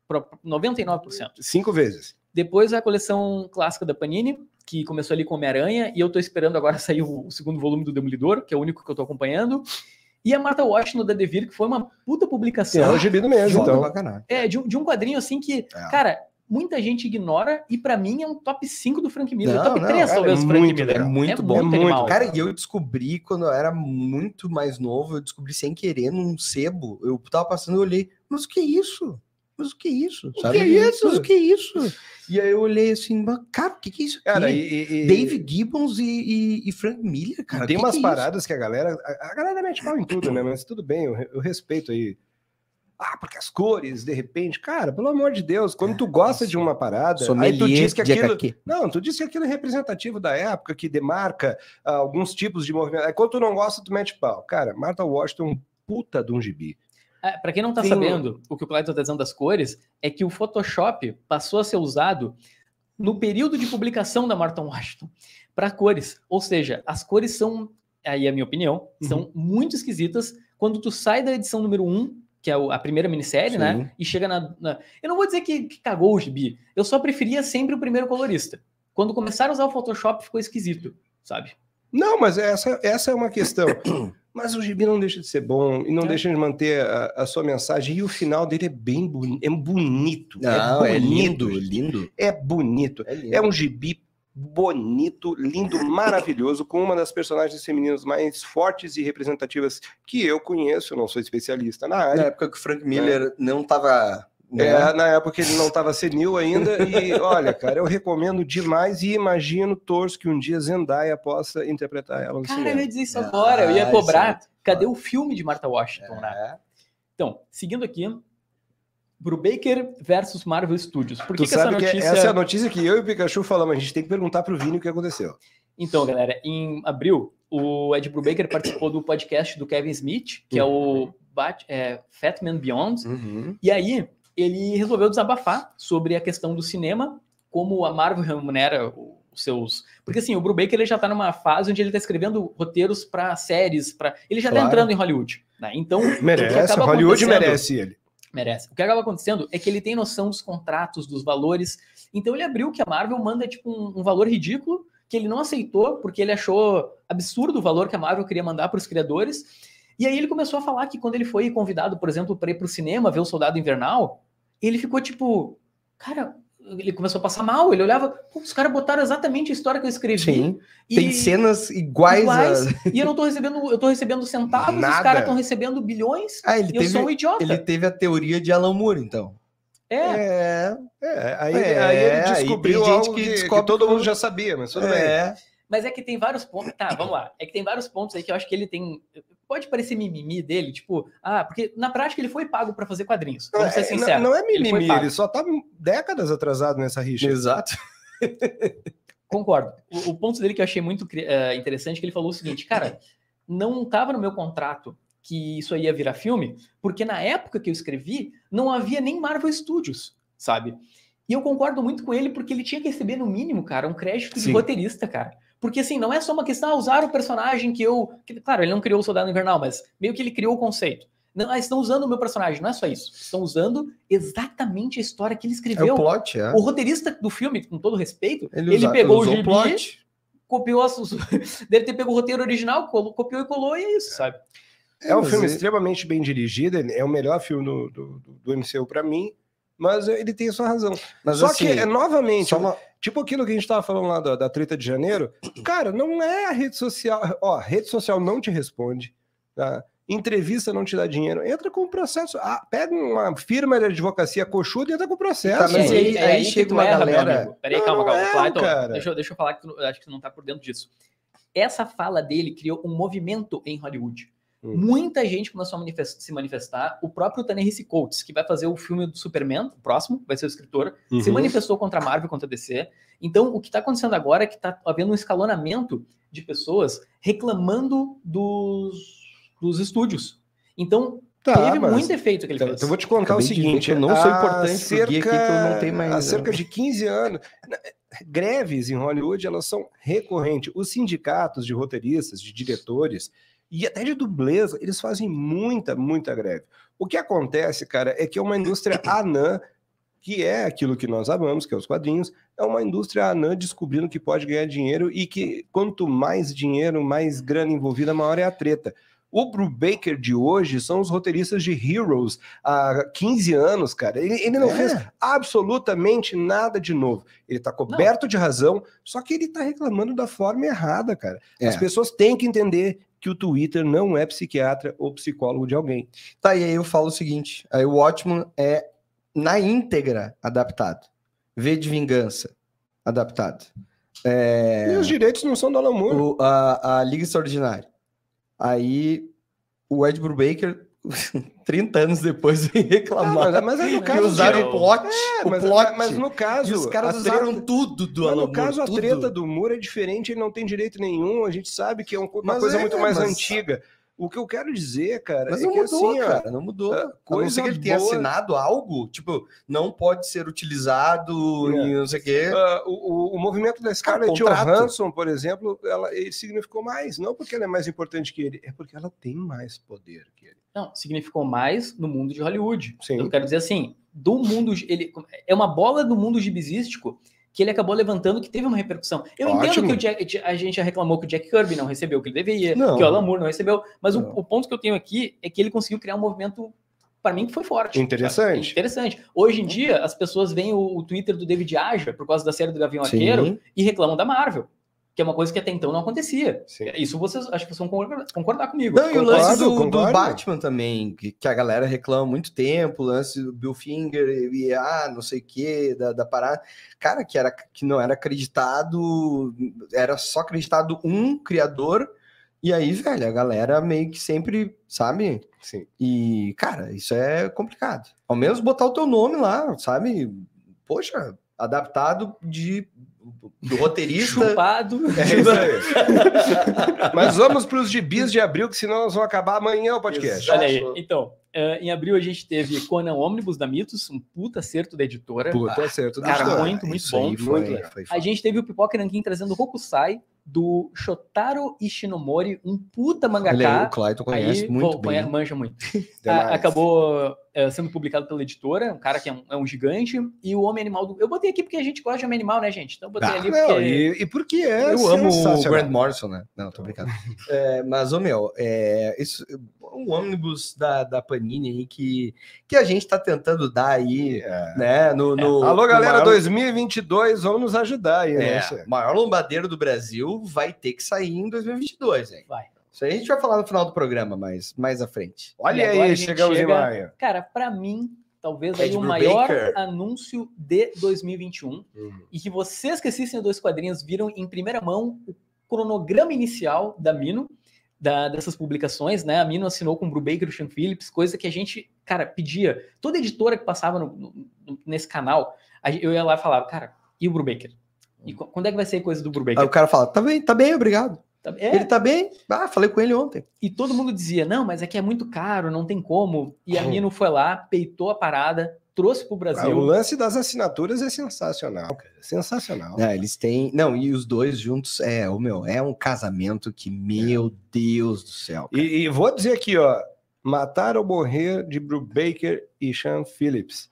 Pro- 99%. Cinco vezes. Depois a coleção clássica da Panini, que começou ali com Homem-Aranha, e eu tô esperando agora sair o, o segundo volume do Demolidor, que é o único que eu tô acompanhando. E a Martha Washington da Devir, que foi uma puta publicação. é o gibi Foda então. É, de, um- de um quadrinho assim que, É. cara, muita gente ignora, e pra mim é um top 5 do Frank Miller. Não, top não, 3, cara, talvez, é do Frank muito Miller. É muito bom. É muito. animal. Cara, e eu descobri quando eu era muito mais novo, eu descobri sem querer num sebo. Eu tava passando e olhei, mas o que é isso? Mas o que é isso? que é isso? Mas o que é isso? E aí eu olhei assim, cara, o que, que é isso aqui? Cara, e, e- e- David Gibbons e, e- e Frank Miller, cara. tem que umas que é isso? paradas que a galera. A, a galera mete mal em tudo, né? Mas tudo bem, eu, eu respeito aí. Ah, porque as cores, de repente, cara, pelo amor de Deus, quando tu gosta de uma parada, aí tu diz que aquilo. Não, tu disse que aquilo é representativo da época, que demarca ah, alguns tipos de movimento. Aí quando tu não gosta, tu mete pau. Cara, Martha Washington é um puta de um gibi. É, pra quem não tá Tem- sabendo, o que o Clayton tá dizendo das cores, é que o Photoshop passou a ser usado no período de publicação da Martha Washington para cores. Ou seja, as cores são, aí é a minha opinião, são muito esquisitas quando tu sai da edição número 1, que é a primeira minissérie, Sim. né? E chega na, na- Eu não vou dizer que, que cagou o gibi. Eu só preferia sempre o primeiro colorista. Quando começaram a usar o Photoshop, ficou esquisito, sabe? Não, mas essa, essa é uma questão. Mas o gibi não deixa de ser bom e não É. deixa de manter a, a sua mensagem. E o final dele é bem boni é bonito. Não, é, bonito, lindo, lindo. É bonito. É lindo. É um gibi bonito, lindo, maravilhoso, com uma das personagens femininas mais fortes e representativas que eu conheço. Eu não sou especialista na Na área. época que o Frank Miller não tava. Né? É, na época ele não estava senil ainda. E olha, cara, eu recomendo demais e imagino, torço que um dia Zendaya possa interpretar ela no Cara, eu cinema. ia dizer isso agora, eu ia Ah, cobrar. Cadê o filme de Martha Washington, né? É. Então, seguindo aqui, Brubaker versus Marvel Studios. Por que, Tu que essa sabe notícia... que essa é a notícia que eu e o Pikachu falamos. A gente tem que perguntar pro Vini o que aconteceu. Então, galera, em abril, o Ed Brubaker participou do podcast do Kevin Smith, que é o Bat é, Fat Man Beyond, Uhum. e aí ele resolveu desabafar sobre a questão do cinema, como a Marvel remunera os seus... Porque assim, o Brubaker ele já tá numa fase onde ele tá escrevendo roteiros para séries, para ele já tá Claro. entrando em Hollywood, né? Então, Merece, Hollywood merece ele. Merece. O que acaba acontecendo é que ele tem noção dos contratos, dos valores. Então ele abriu que a Marvel manda tipo um, um valor ridículo que ele não aceitou porque ele achou absurdo o valor que a Marvel queria mandar para os criadores. E aí ele começou a falar que quando ele foi convidado, por exemplo, para ir para o cinema ver o Soldado Invernal, ele ficou tipo, cara, ele começou a passar mal. Ele olhava, "Pô, os caras botaram exatamente a história que eu escrevi. Sim. e- Tem cenas iguais, iguais, a. e eu não tô recebendo, eu tô recebendo centavos, os Nada. caras estão recebendo bilhões. Ah, ele E eu teve, sou um idiota. ele teve a teoria de Alan Moore, então. É, É. É, aí, É, aí ele aí descobriu tem gente algo que que, que descobre todo que- mundo já sabia, mas tudo bem. É. Mas é que tem vários pontos. Tá, vamos lá. É que tem vários pontos aí que eu acho que ele tem. Pode parecer mimimi dele, tipo, ah, porque na prática ele foi pago pra fazer quadrinhos. Vamos ser É, sinceros. não, não é Ele mimimi, ele, pago. só tá décadas atrasado nessa rixa. Exato. Concordo. O, o ponto dele que eu achei muito eh, interessante é que ele falou o seguinte, cara, não tava no meu contrato que isso aí ia virar filme, porque na época que eu escrevi, não havia nem Marvel Studios, sabe? E eu concordo muito com ele, porque ele tinha que receber, no mínimo, cara, um crédito de Sim. roteirista, cara. Porque, assim, não é só uma questão, ah, usar o personagem que eu... que, claro, ele não criou o Soldado Invernal, mas meio que ele criou o conceito. Não, ah, estão usando o meu personagem, não é só isso. Estão usando exatamente a história que ele É escreveu. o plot, é. O roteirista do filme, com todo respeito, Ele, ele usa- pegou o gibi, plot. copiou as... deve ter pego o roteiro original, colo- copiou e colou, e é isso, sabe? É um Mas filme extremamente bem dirigido, é o melhor filme do, do, do- do MCU pra mim, mas ele tem sua razão. Mas Só assim, que, é, novamente, só uma- tipo aquilo que a gente tava falando lá da, da treta de janeiro, cara, não é a rede social. Ó, rede social não te responde, tá? Entrevista não te dá dinheiro. Entra com o processo. Ah, pega uma firma de advocacia coxuda e entra com o processo. Tá, mas aí- aí que chega tu uma erra, galera-. Peraí, calma, calma. erra, Clayton, cara. Deixa, eu- deixa eu falar que tu, não- acho que tu não tá por dentro disso. Essa fala dele criou um movimento em Hollywood. Hum. Muita gente começou a manifest- se manifestar. O próprio Tanner Coates, que vai fazer o filme do Superman, o próximo, vai ser o escritor, se Uhum. manifestou contra a Marvel, contra a DC. Então, o que está acontecendo agora é que está havendo um escalonamento de pessoas reclamando dos, dos estúdios. Então, Teve mas- muito efeito que ele Então, fez. eu vou te contar Acabei o seguinte: eu não sou há importante Gui aqui, que eu não tenho mais- Há cerca de 15 anos. Greves em Hollywood, elas são recorrentes. Os sindicatos de roteiristas, de diretores e até de dublês, eles fazem muita, muita greve. O que acontece, cara, é que é uma indústria anã, que é aquilo que nós amamos, que é os quadrinhos, é uma indústria anã descobrindo que pode ganhar dinheiro e que quanto mais dinheiro, mais grana envolvida, maior é a treta. O Brubaker de hoje são os roteiristas de Heroes há 15 anos, cara. Ele, ele não É. fez absolutamente nada de novo. Ele tá coberto de razão, só que ele tá reclamando da forma errada, cara. É. As pessoas têm que entender que o Twitter não é psiquiatra ou psicólogo de alguém. Tá, e aí eu falo o seguinte: aí o Watchman é na íntegra adaptado. V de Vingança, adaptado. É, E os direitos não são do Alan Moore. o- a, a Liga Extraordinária. Aí o Ed Brubaker, 30 anos depois, vem Ah, reclamar. mas, mas é no que caso usaram de- o plot, É, o mas, plot. mas no caso, os caras usaram treta- tudo do Alan no caso, Moore, a tudo. treta do Moore é diferente, ele não tem direito nenhum, a gente sabe que é um- uma Mas coisa é, muito mais mas- antiga. O que eu quero dizer, cara, Mas é não que mudou, assim, cara, não mudou. ah, a não coisa ser que ele tenha boa- assinado algo, tipo, não pode ser utilizado É. e não sei o quê. ah, o, o- movimento da Scarlett contrato. Johansson, por exemplo, ela ele significou mais, não porque ela é mais importante que ele, é porque ela tem mais poder que ele. Não, significou mais no mundo de Hollywood. Sim. Eu quero dizer assim, do mundo, ele é uma bola do mundo gibisístico que ele acabou levantando que teve uma repercussão. Eu entendo Ótimo. que o Jack- a gente já reclamou que o Jack Kirby não recebeu o que ele deveria, Não. que o Alan Moore não recebeu, mas o- Não. O, ponto que eu tenho aqui é que ele conseguiu criar um movimento para mim que foi forte. Interessante. Interessante. Hoje em dia as pessoas veem o, o Twitter do David Aja por causa da série do Gavião Sim. Arqueiro e reclamam da Marvel, que é uma coisa que até então não acontecia. Sim. Isso vocês acho que vocês vão concordar, concordar comigo. Não, e o lance Concordo, do, do concordo. Batman também, que, que a galera reclama há muito tempo, o lance do Bill Finger e ah, não sei o que, da, da parada. Cara, que, era, que não era acreditado, era só acreditado um criador, e aí, velho, a galera meio que sempre, sabe? Sim. E, cara, isso é complicado. Ao menos botar o teu nome lá, sabe? Poxa, adaptado de do roteirista. Chupado. É isso aí. Mas vamos para os gibis de abril, que senão nós vamos acabar amanhã o podcast. Olha aí. Então, eh, em abril a gente teve Conan Omnibus da Mitos, um puta acerto da editora. Puta, acerto. Cara, Cara, muito, muito isso bom. muito foi, legal. foi, A gente teve o Pipoca Nankin trazendo Hokusai, do Shotaro Ishinomori, um puta Olha aí, mangaka. o Clayton conhece Aí, muito pô, bem. manja muito. Demais. A- acabou eh, sendo publicado pela editora, um cara que é um, é um gigante, e o Homem Animal do. Eu botei aqui porque a gente gosta de Homem Animal, né, gente? Então eu botei Ah, ali Não, porque. e, e porque é eu amo o. Grant Morrison, né? Não, tô brincando. É, mas, ô meu, é, isso, um ônibus da, da Panini aí que, que a gente tá tentando dar aí, né? No, no- Alô, no galera, maior, 2022, vamos nos ajudar aí, né? é, chefe? maior lombadeiro do Brasil vai ter que sair em 2022, hein? Vai. Isso aí a gente vai falar no final do programa, mas mais à frente. Olha aí, chegamos chega- em maio. Cara, pra mim, talvez aí o maior Brubaker. anúncio de 2021 e que vocês que assistem dois quadrinhos viram em primeira mão o cronograma inicial da Mino, da- dessas publicações, né? A Mino assinou com o Brubaker e o Sean Phillips, coisa que a gente, cara, pedia. Toda editora que passava no- no- nesse canal, eu ia lá e falava, cara, e o Brubaker? E qu- quando é que vai ser coisa do Aí Brubaker? o cara fala, tá bem, tá bem, obrigado. Tá- é, Ele tá bem? Ah, falei com ele ontem. E todo mundo dizia, não, mas é que é muito caro, não tem como. E a Hum. Mino foi lá, peitou a parada, trouxe pro Ah, Brasil. o lance das assinaturas é sensacional, cara. Sensacional. É, eles têm. Não, e os dois juntos é, o meu, é um casamento que, meu Deus do céu. E, e vou dizer aqui, ó, matar ou morrer de Brubaker e Sean Phillips.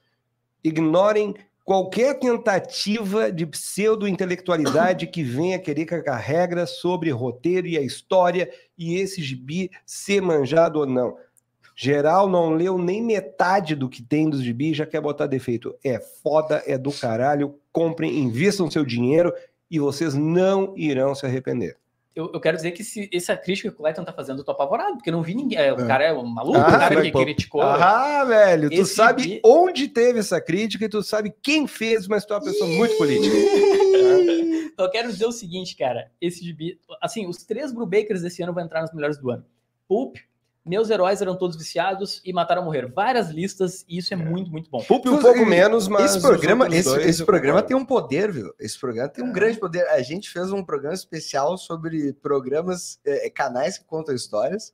Ignorem qualquer tentativa de pseudo-intelectualidade que venha querer cagar regras sobre roteiro e a história e esse gibi ser manjado ou não. Geral não leu nem metade do que tem dos gibi e já quer botar defeito. É foda, é do caralho. Comprem, invistam seu dinheiro e vocês não irão se arrepender. Eu, eu quero dizer que se essa crítica que o Clayton tá fazendo, eu tô apavorado, porque eu não vi ninguém. é, O É. cara é um maluco, Ah, o cara que criticou. Ah, velho, tu Esse sabe gibi- onde teve essa crítica e tu sabe quem fez, mas tu é uma pessoa muito política. Eu quero dizer o seguinte, cara. Esse gibi. Assim, os três Brubakers desse ano vão entrar nos melhores do ano. Pulp, Meus Heróis Eram Todos Viciados e Mataram a Morrer. Várias listas, e isso é, muito, muito bom. Pulp um pouco menos, mas. esse programa, esse, dois esse programa tem um poder, viu? Esse programa tem um grande poder. A gente fez um programa especial sobre programas, eh, canais que contam histórias.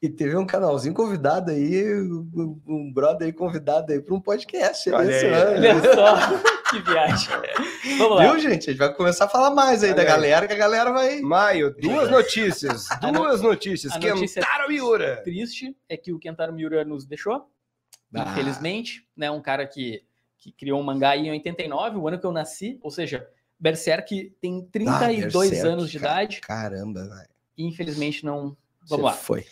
E teve um canalzinho convidado aí, um, um brother aí convidado aí para um podcast. Olha esse aí. ano. Olha só, que viagem. Vamos lá. Viu, gente? A gente vai começar a falar mais aí Olha da aí. galera, que a galera vai. Maio, duas notícias. A no- Duas notícias. a notícia- Kentaro Miura. triste é que o Kentaro Miura nos deixou, Ah. infelizmente, né? Um cara que, que criou um mangá aí em 89, o ano que eu nasci, ou seja, Berserk tem 32 Ah, Berserk, anos de cara. idade Caramba, velho. infelizmente não. Vamos Você lá. Foi.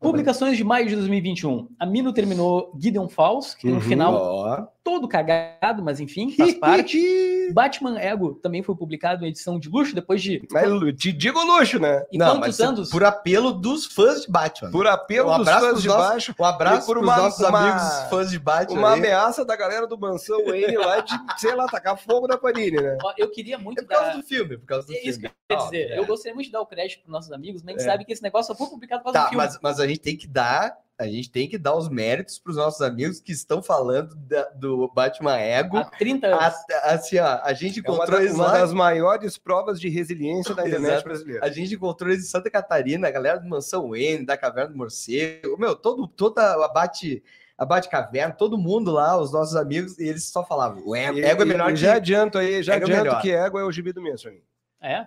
Publicações de maio de 2021. A Mino terminou Gideon Falls, que tem um Uhum. final Ó. todo cagado, mas enfim, faz parte. Batman Ego também foi publicado em edição de luxo depois de. Mas te digo luxo, né? E Não, quantos mas anos? por apelo dos fãs de Batman. Por apelo Um dos abraço fãs de nossos- baixo, Um abraço por para os uma- nossos uma- amigos fãs de Batman. uma aí. ameaça da galera do Mansão Wayne lá de, sei lá, tacar fogo na Panini, né? Eu queria É muito por causa dar. do filme, por causa do É isso filme. que eu queria dizer. é. Eu gostaria muito de dar o crédito para nossos amigos, mas a gente É. sabe que esse negócio só foi publicado por causa Tá, do filme. mas, mas a gente tem que dar, a gente tem que dar os méritos para os nossos amigos que estão falando da- do Batman Ego. Há 30 anos. A- assim, ó, a gente É uma, encontrou da- eles uma lá, das maiores provas de resiliência da internet Exato. brasileira. a gente encontrou eles em Santa Catarina, a galera do Mansão Wayne, da Caverna do Morcego, meu, todo, toda a Bate, a Caverna, todo mundo lá, os nossos amigos, e eles só falavam, o Ego, E- Ego é melhor e que... Já adianto aí, já Ego é adianto melhor. que Ego é o gibi do mês pra mim. É?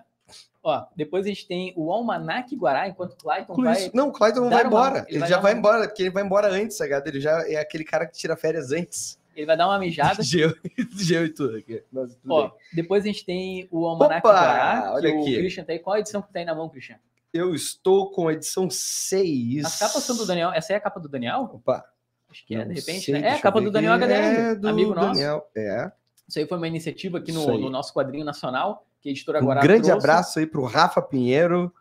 Ó, depois a gente tem o Almanac Guará, enquanto o Clayton Inclusive, vai. Não, o Clayton vai uma- embora. ele Ele, vai já vai uma- embora, porque ele vai embora antes, tá ligado? Ele já é aquele cara que tira férias antes. Ele vai dar uma mijada. Geo, geo e tudo aqui. Tudo Ó, bem. depois a gente tem o Almanac Opa, Guará. olha que aqui. O Christian tem. Qual a edição que tá aí na mão, Christian? Eu estou com a edição 6. As capas são do Daniel. Essa é a capa do Daniel? Opa. Acho que é, de repente. sei, né? É a capa do Daniel. HDR, É do amigo nosso. Daniel, É. Isso aí foi uma iniciativa aqui no, aí. no nosso quadrinho nacional, que a editora Um grande trouxe. abraço aí pro Rafa Pinheiro,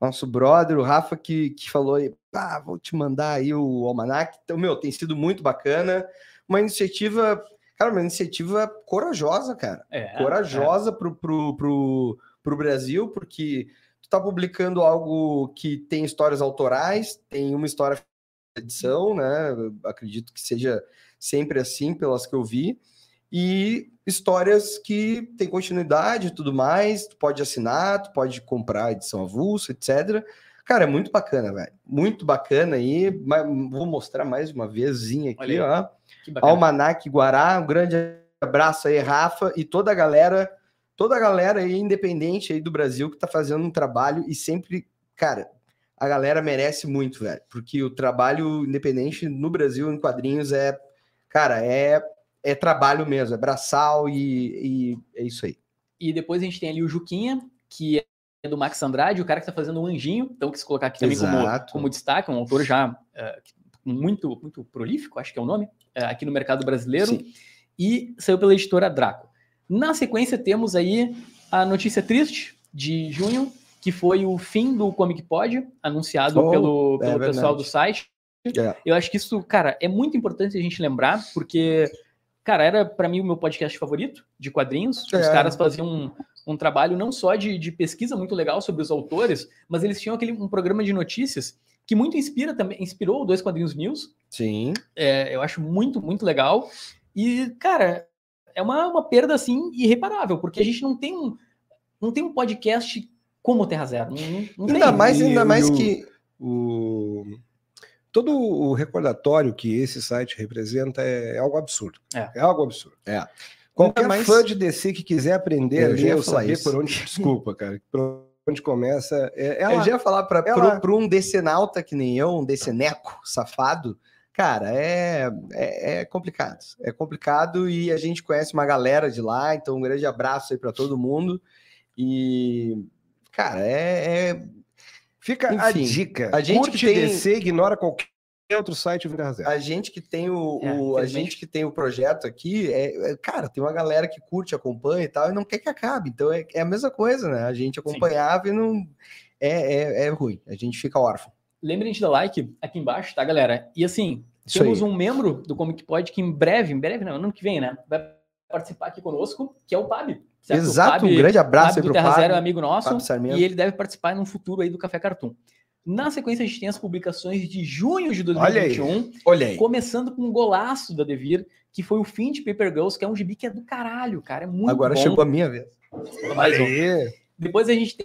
nosso brother, o Rafa que, que falou aí, ah, vou te mandar aí o almanac. Então, meu, tem sido muito bacana. Uma iniciativa, cara, uma iniciativa corajosa, cara. É, corajosa pro, pro, pro, pro Brasil, porque tu tá publicando algo que tem histórias autorais, tem uma história de edição, né? Acredito que seja sempre assim, pelas que eu vi, e histórias que têm continuidade e tudo mais, tu pode assinar, tu pode comprar edição avulsa, etc. Cara, é muito bacana, velho. Muito bacana aí. Vou mostrar mais uma vezinha aqui, Olha ó. Almanac Guará, um grande abraço aí, Rafa, e toda a galera, toda a galera aí independente aí do Brasil que tá fazendo um trabalho e sempre, cara, a galera merece muito, velho, porque o trabalho independente no Brasil em quadrinhos é, cara, é é trabalho mesmo, é braçal e, e é isso aí. E depois a gente tem ali o Juquinha, que é do Max Andrade, o cara que está fazendo o Anjinho, então quis colocar aqui também como, como destaque, um autor já eh, muito, muito prolífico, acho que é o nome, eh, aqui no mercado brasileiro, Sim. e saiu pela editora Draco. Na sequência temos aí a notícia triste de junho, que foi o fim do Comic Pod, anunciado Oh, pelo, é pelo pessoal verdade. do site. É. Eu acho que isso, cara, é muito importante a gente lembrar, porque, cara, era para mim o meu podcast favorito de quadrinhos. Os É. caras faziam um, um trabalho não só de, de pesquisa muito legal sobre os autores, mas eles tinham aquele um programa de notícias que muito inspira também, inspirou o Dois Quadrinhos News. Sim. É, eu acho muito, muito legal. E, cara, é uma, uma perda, assim, irreparável, porque a gente não tem um, não tem um podcast como Terra Zero. Não, não- Ainda tem. mais, E ainda o- mais e o- que O... Todo o recordatório que esse site representa é algo absurdo. É. algo absurdo. É. Qualquer mais- fã de DC que quiser aprender Eu a ler ou saber isso. por onde. Desculpa, cara. Por onde começa. É, é Eu lá. já ia falar para É lá. um decenalta que nem eu, um deceneco safado, cara, é, é, é complicado. É complicado e a gente conhece uma galera de lá, então um grande abraço aí para todo mundo. E, cara, é. é- Fica a Enfim, dica. a gente Curte que tem- DC, ignora qualquer outro site Vinda Zero. a gente que tem o, É, o- a gente que tem o projeto aqui, é, é- cara, tem uma galera que curte, acompanha e tal, e não quer que acabe. Então é, é a mesma coisa, né? A gente acompanhava e não. É, é, é ruim, a gente fica órfão. Lembrem de dar like aqui embaixo, tá, galera? E assim, Isso temos aí. um membro do Comic Pod que em breve, em breve não, ano que vem, né? Vai participar aqui conosco, que é o Pab. Certo? Exato, Pab- um grande abraço Fábio aí pro Terra Fábio, Zero é amigo nosso Fábio e ele deve participar no futuro aí do Café Cartoon. Na sequência, a gente tem as publicações de junho de Olha aí. 2021, Olha aí. começando com um golaço da Devir, que foi o fim de Paper Girls, que é um gibi que é do caralho, cara. É muito Agora bom. chegou a minha vez. Mais um. Depois a gente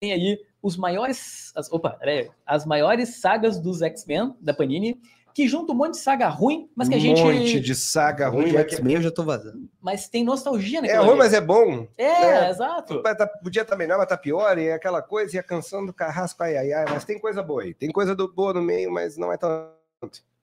tem aí os maiores. As, opa, peraí, as maiores sagas dos X-Men da Panini, que junta um monte de saga ruim, mas que a gente. Um monte de saga ruim. Que- X-Men eu já tô vazando. Mas tem nostalgia É naquilo ruim, ali. mas é bom. É, É. exato. Tá- podia estar melhor, mas tá pior, e é aquela coisa, e a canção do carrasco, ai, ai, ai, mas tem coisa boa aí. Tem coisa do boa no meio, mas não é tão.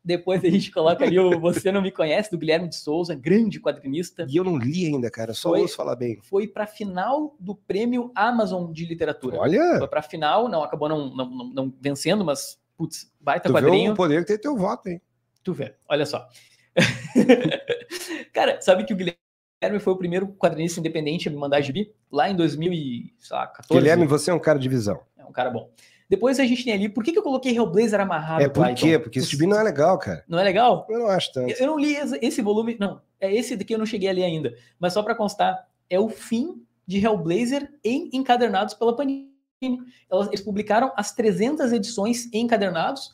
Depois a gente coloca ali o Você Não Me Conhece, do Guilherme de Souza, grande quadrinista. E eu não li ainda, cara, só Foi- ouço falar bem. Foi pra final do prêmio Amazon de literatura. Olha, Foi pra final, não acabou não, não, não- não vencendo, mas, putz, baita tu vê quadrinho. o poder que tem teu voto, hein? Tu vê, olha só. Cara, sabe que o Guilherme foi o primeiro quadrinista independente a me mandar gibi? Lá em 2014. Guilherme, você é um cara de visão. É um cara bom. Depois a gente tem ali, por que, que eu coloquei Hellblazer amarrado? é por quê? Porque esse gibi não é legal, cara. Não é legal? Eu não acho tanto. Eu não li esse- volume, não. É esse daqui eu não cheguei a ler ainda. Mas só pra constar, é o fim de Hellblazer em encadernados pela Panini. Elas- Eles publicaram as 300 edições encadernados.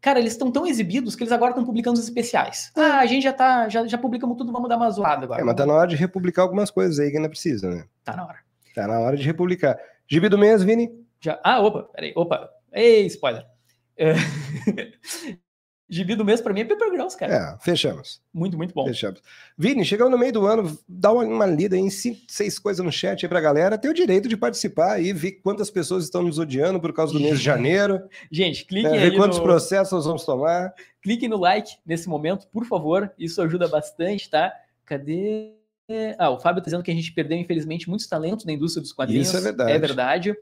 Cara, eles estão tão exibidos que eles agora estão publicando os especiais. Ah, a gente já tá, já, já publicamos tudo, vamos dar uma zoada agora. É, mas tá na hora de republicar algumas coisas aí que ainda precisa, né? Tá na hora. Tá na hora de republicar. Gibi do mês, Vini? Já... Ah, opa, peraí, opa. Ei, spoiler. É... Gibi do mês pra mim é Paper Girls, cara. É, fechamos. Muito, muito bom. Fechamos. Vini, chegando no meio do ano, dá uma, uma lida aí em cinco, seis coisas no chat aí pra galera. Tem o direito de participar e ver quantas pessoas estão nos odiando por causa do mês de janeiro. Gente, cliquem ver aí quantos no... processos nós vamos tomar. cliquem no like nesse momento, por favor. Isso ajuda bastante, tá? Cadê? Ah, o Fábio tá dizendo que a gente perdeu, infelizmente, muitos talentos na indústria dos quadrinhos. Isso é verdade. É verdade.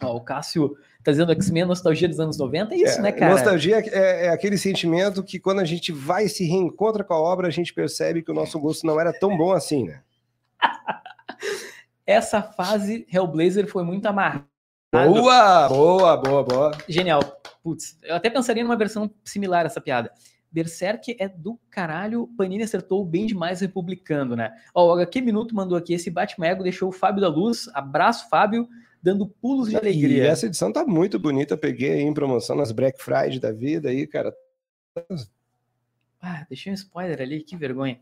Ó, o Cássio tá dizendo X-Men nostalgia dos anos 90. É isso, É, né, cara? Nostalgia é, é aquele sentimento que quando a gente vai e se reencontra com a obra, a gente percebe que o nosso gosto não era tão bom assim, né? Essa fase Hellblazer foi muito amarrada. Boa, boa, boa, boa. Genial. Putz, eu até pensaria numa versão similar a essa piada. Berserk é do caralho, Panini acertou bem demais republicando, né? Ó, o HQ Minuto mandou aqui, esse Batman Ego deixou o Fábio da Luz, abraço Fábio, dando pulos de E alegria. essa edição tá muito bonita, peguei aí em promoção nas Black Friday da vida aí, cara. Ah, deixei um spoiler ali, que vergonha.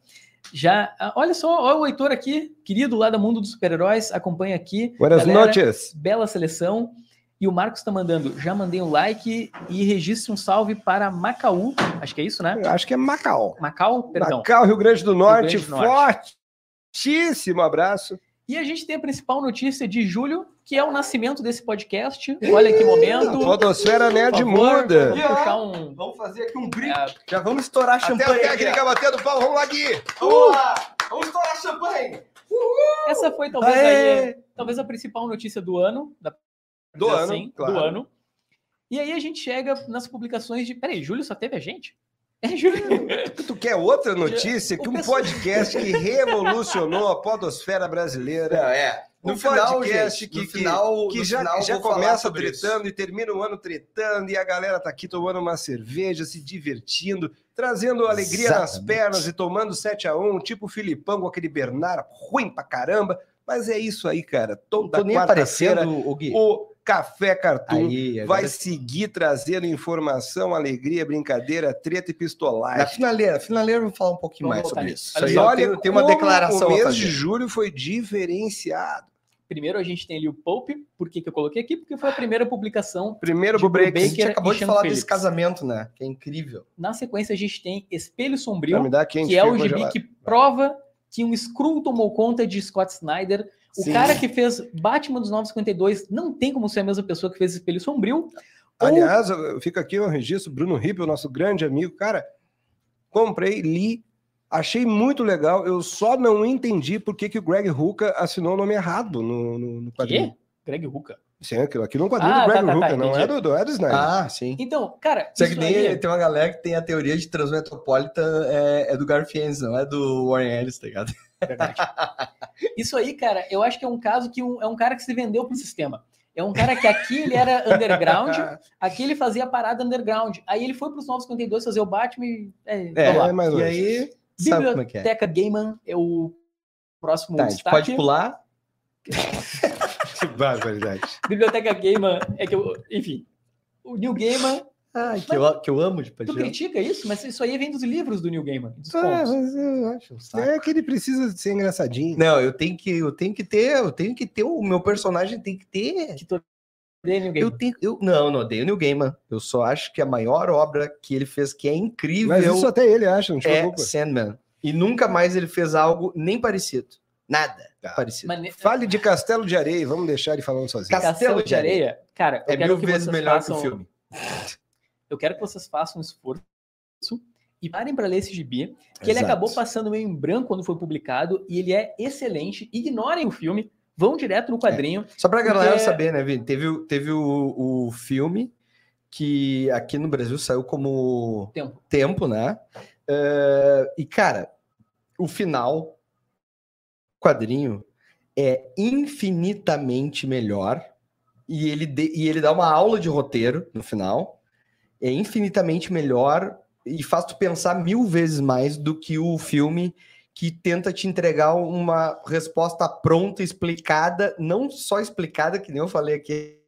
Já, ah, olha só, olha o Heitor aqui, querido lá do mundo dos super-heróis, acompanha aqui. Buenas Galera, noches. Bela seleção. E o Marcos tá mandando, já mandei um like e registre um salve para Macaú, acho que é isso, né? Eu Acho que é Macau. Macau, perdão. Macau, Rio Grande do Norte. Grande do Norte. Fortíssimo abraço. E a gente tem a principal notícia de julho, que é o nascimento desse podcast. Olha que momento. A Podosfera Nerd muda. Vamos puxar um... Vamos fazer aqui um brinde. é, Já vamos estourar Até champanhe. o aqui, técnica batendo pau, vamos lá, Gui. Vamos lá! Vamos estourar champanhe! essa foi talvez, aí, talvez a principal notícia do ano, da Do ano, assim, claro. do ano. E aí a gente chega nas publicações de. Peraí, Júlio só teve a gente? É. Tu quer outra notícia? Que um podcast que revolucionou a podosfera brasileira. é. No Um final, podcast gente, que- no que- final, que no já, final já começa sobre isso. tretando e termina o ano tretando, e a galera tá aqui tomando uma cerveja, se divertindo, trazendo alegria nas Exatamente. pernas e tomando 7 a 1 tipo o Filipão com aquele Bernard ruim pra caramba. Mas é isso aí, cara. Não Toda tô nem quarta-feira aparecendo, o Gui. o Café Cartoon Aí, agora vai seguir trazendo informação, alegria, brincadeira, treta e Na pistolagem. finaleira, finaleira eu vou falar um pouquinho Vamos mais sobre isso. Olha Isso aí só, eu olha tenho uma declaração O mês de julho foi diferenciado. Primeiro a gente tem ali o Pope. Por que, que eu coloquei aqui? Porque foi a primeira publicação. Primeiro pro break. A gente Baker acabou e de Sean falar Phillips. desse casamento, né? Que é incrível. Na sequência a gente tem Espelho Sombrio, que é o gibi que prova que um Skrull tomou conta de Scott Snyder. O Sim. cara que fez Batman dos 952 não tem como ser a mesma pessoa que fez Espelho Sombrio. Ou- Aliás, eu- eu fico aqui o registro, Bruno Rippel, nosso grande amigo, cara, comprei, li, achei muito legal, eu só não entendi por que, que o Greg Hooker assinou o nome errado no, no, no quadrinho. Quê? Greg Hooker. Sim, aquilo, aquilo é um quadrinho Ah, do Greg tá, tá, tá, Hooker, não, é do, do, é do Snyder. Ah, sim. Então, cara, Só que nem aí- tem uma galera que tem a teoria de Transmetropolitan é, é do Garfiennes, não é do Warren Ellis, tá ligado? Verdade. Isso aí, cara, eu acho que é um caso que um- é um cara que se vendeu pro sistema. É um cara que aqui ele era underground, aqui ele fazia a parada underground. Aí ele foi pros 952 fazer o Batman e. É, É, é mais E aí, como é é? Biblioteca Gaiman é o próximo Tá, a gente destaque. pode pular. Que barbaridade. Biblioteca Gaiman é que eu. Enfim. O New Gaiman. Ai, que, eu, que eu amo de Tu paixão. critica isso, mas isso aí vem dos livros do New Gaiman. dos Ah, mas eu acho. Um. É que ele precisa ser engraçadinho. Não, eu tenho que, eu tenho que ter, eu tenho que ter o meu personagem tem que ter Que Daniel Eu Gaiman. tenho, eu, não, não odeio o Neil Gaiman. Eu só acho que a maior obra que ele fez, que é incrível, Mas isso até ele acha, não te é preocupa. Sandman. E nunca mais ele fez algo nem parecido. Nada Tá. parecido. Fale de Castelo de Areia, vamos deixar ele falando sozinho. Castelo Castelo de de Areia, cara, eu É quero mil que vezes vocês melhor façam, que o filme. Eu quero que vocês façam um esforço e parem para ler esse gibi, que ele Exato. acabou passando meio em branco quando foi publicado e ele é excelente. Ignorem o filme, vão direto no quadrinho. Só pra galera Porque- saber, né, Vini? Teve, o- teve o, o filme que aqui no Brasil saiu como Tempo. Tempo, né? Eh, e, cara, o final, quadrinho, é infinitamente melhor. E ele, de- e ele dá uma aula de roteiro no final. É infinitamente melhor e faz tu pensar mil vezes mais do que o filme que tenta te entregar uma resposta pronta, explicada, não só explicada, que nem eu falei aqui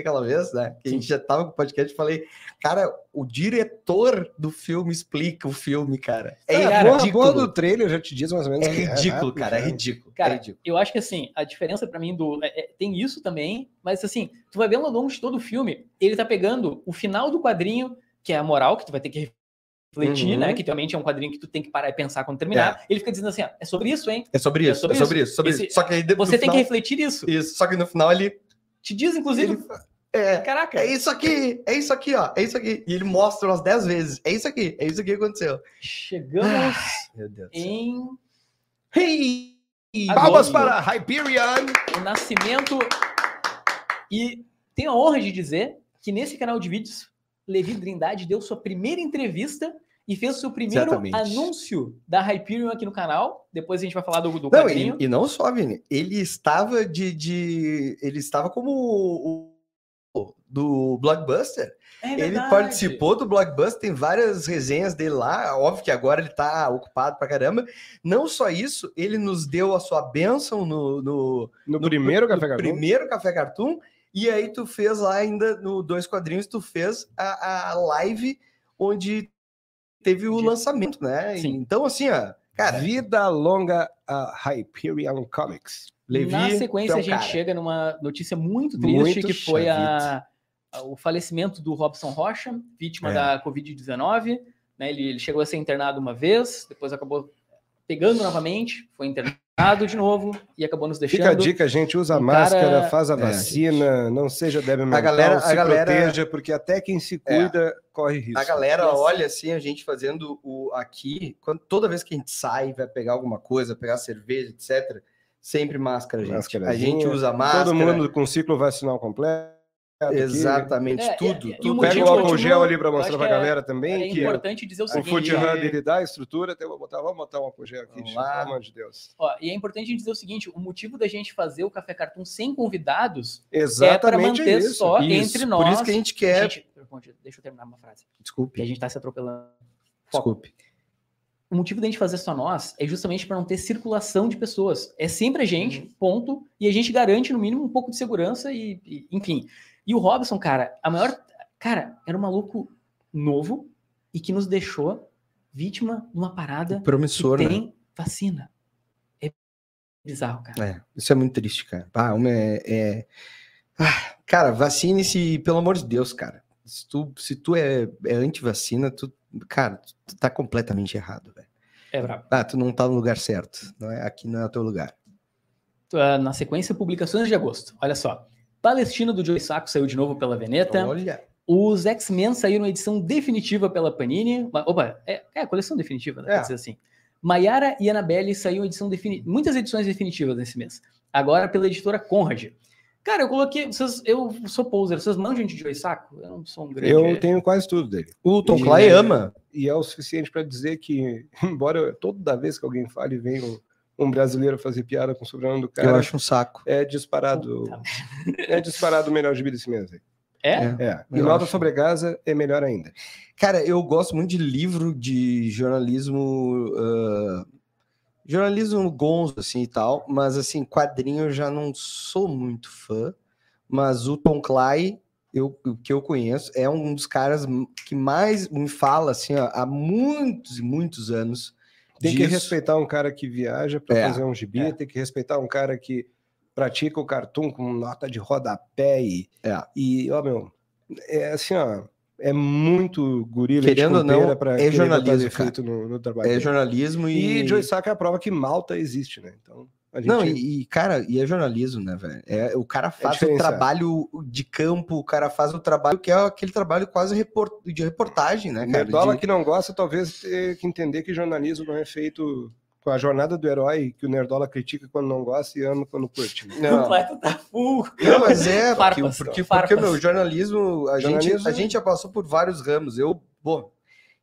aquela vez, né? Que a gente já tava com o podcast e falei, cara, o diretor do filme explica o filme, cara. É, É, a porra- a ridículo. porra do trailer já te diz mais ou menos. É que ridículo, né? cara, é ridículo. Cara, é ridículo. Eu acho que assim, a diferença pra mim do. é- é- tem isso também, mas assim, tu vai vendo ao longo de todo o filme, ele tá pegando o final do quadrinho, que é a moral, que tu vai ter que refletir, Uhum. né? Que realmente é um quadrinho que tu tem que parar e pensar quando terminar. Ele fica dizendo assim: ó, é sobre isso, hein? É sobre É isso, é sobre sobre, isso, sobre Esse- isso. Só que aí depois Você tem que refletir isso. Isso, só que no final ele. Te diz, inclusive, ele é, caraca, é isso aqui, é isso aqui, ó, é isso aqui. E ele mostra umas 10 vezes. É isso aqui, é isso aqui que aconteceu. chegamos céu. em Hey! Palmas para Hyperion! o nascimento. E tenho a honra de dizer que nesse canal de vídeos, Levi Trindade deu sua primeira entrevista e fez o seu primeiro Exatamente. anúncio da Hyperion aqui no canal. Depois a gente vai falar do, do Não, quadrinho. e, e não só, Vini. Ele estava de. de ele estava como o, o- do Blockbuster. É Ele participou do Blockbuster, tem várias resenhas dele lá. Óbvio que agora ele tá ocupado pra caramba. Não só isso, ele nos deu a sua bênção no, no, No, no primeiro no Café Cartoon. primeiro Café Cartoon. E aí tu fez lá ainda no Dois Quadrinhos, tu fez a, a live onde teve o De- lançamento, né? Sim. Então, assim, ó, cara, Vida longa a Hyperion Comics. Levi, Na sequência, um a gente cara. chega numa notícia muito triste, Muito que foi a, a- o falecimento do Robson Rocha, vítima É. da Covid-19. né? Ele, ele chegou a ser internado uma vez, depois acabou pegando novamente, foi internado de novo e acabou nos deixando. Fica a dica, gente, usa a Um máscara, cara- faz a É, vacina, não seja débil mental, galera- a se galera- proteja, porque até quem se cuida corre risco. A galera olha assim, a gente fazendo o aqui, quando, toda vez que a gente sai, vai pegar alguma coisa, pegar cerveja, etc., sempre máscara, gente. A gente usa máscara. Todo mundo com ciclo vacinal completo. Aqui. Exatamente, É, tudo. o tudo. Pega o álcool gel ali para eu mostrar pra que é- galera É também que importante dizer o o seguinte. Food é- Hub ele dá a estrutura, então vou botar, vamos botar um álcool gel aqui, pelo amor de Deus. Ó, e é importante dizer o seguinte: o motivo da gente fazer o Café Cartoon sem convidados Exatamente é para manter isso. só Isso, entre nós. Por isso que a gente quer. Gente, deixa eu terminar uma frase. Que Desculpe, a gente tá se atropelando. Foco. desculpe. O motivo da gente fazer só nós é justamente para não ter circulação de pessoas. É sempre a gente, Uhum. ponto. E a gente garante, no mínimo, um pouco de segurança e, e- enfim. E o Robson, cara, a maior. Cara, era um maluco novo e que nos deixou vítima de uma parada Promissor, que né? tem vacina. É bizarro, cara. É, isso é muito triste, cara. Ah, uma é, é- Ah, cara, vacine-se, pelo amor de Deus, cara. Se tu, se tu é, é anti-vacina, tu, cara, tu tá completamente errado, velho. É brabo. Ah, tu não tá no lugar certo. Não é, aqui não é o teu lugar. Ah, na sequência, publicações de agosto. Olha só. Palestina do Joey Sacco saiu de novo pela Veneta. Olha. Os X-Men saíram na edição definitiva pela Panini. Opa, é, é a coleção definitiva, né? É. Quer dizer assim. Maiara e Annabelle saíram edição definitiva. Muitas edições definitivas nesse mês. Agora pela editora Conrad. Cara, eu coloquei. Vocês, eu sou poser, vocês manjam de Joey Saco? Eu não sou um grande. Eu tenho quase tudo dele. O Tom E- Clay ama. E é o suficiente para dizer que, embora eu- toda vez que alguém fale, venha um, brasileiro fazer piada com o sobrenome do cara, eu acho um saco. é disparado. Puta é disparado o melhor gibi desse mês. aí. É? É. E Nota acho. sobre Gaza é melhor ainda. Cara, eu gosto muito de livro de jornalismo. ah, jornalismo gonzo, assim e tal, mas assim, quadrinho eu já não sou muito fã. Mas o Tom Clay, eu, o que eu conheço, é um dos caras que mais me fala assim, ó, há muitos e muitos anos. Tem que disso. respeitar um cara que viaja para É, fazer um gibi, é. tem que respeitar um cara que pratica o cartoon com nota de rodapé e, É. e ó, meu, é assim, ó, é muito gorila Querendo ou não, pra é jornalismo, no, no trabalho. É dele. jornalismo e. E Joe Sacco é a prova que Malta existe, né? Então, gente... Não, e, e, cara, e é jornalismo, né, velho? É, o cara faz o diferenciado. trabalho de campo, o cara faz o trabalho que é aquele trabalho quase report- de reportagem, né, cara? Nerdola De- que não gosta, talvez tenha que entender que jornalismo não é feito com a jornada do herói, que o Nerdola critica quando não gosta e ama quando curte. né? Não, Completo tá full. não, mas é, porque, porque, porque, meu, jornalismo, a, Jornalismo- Gente, a gente já passou por vários ramos. Eu, pô,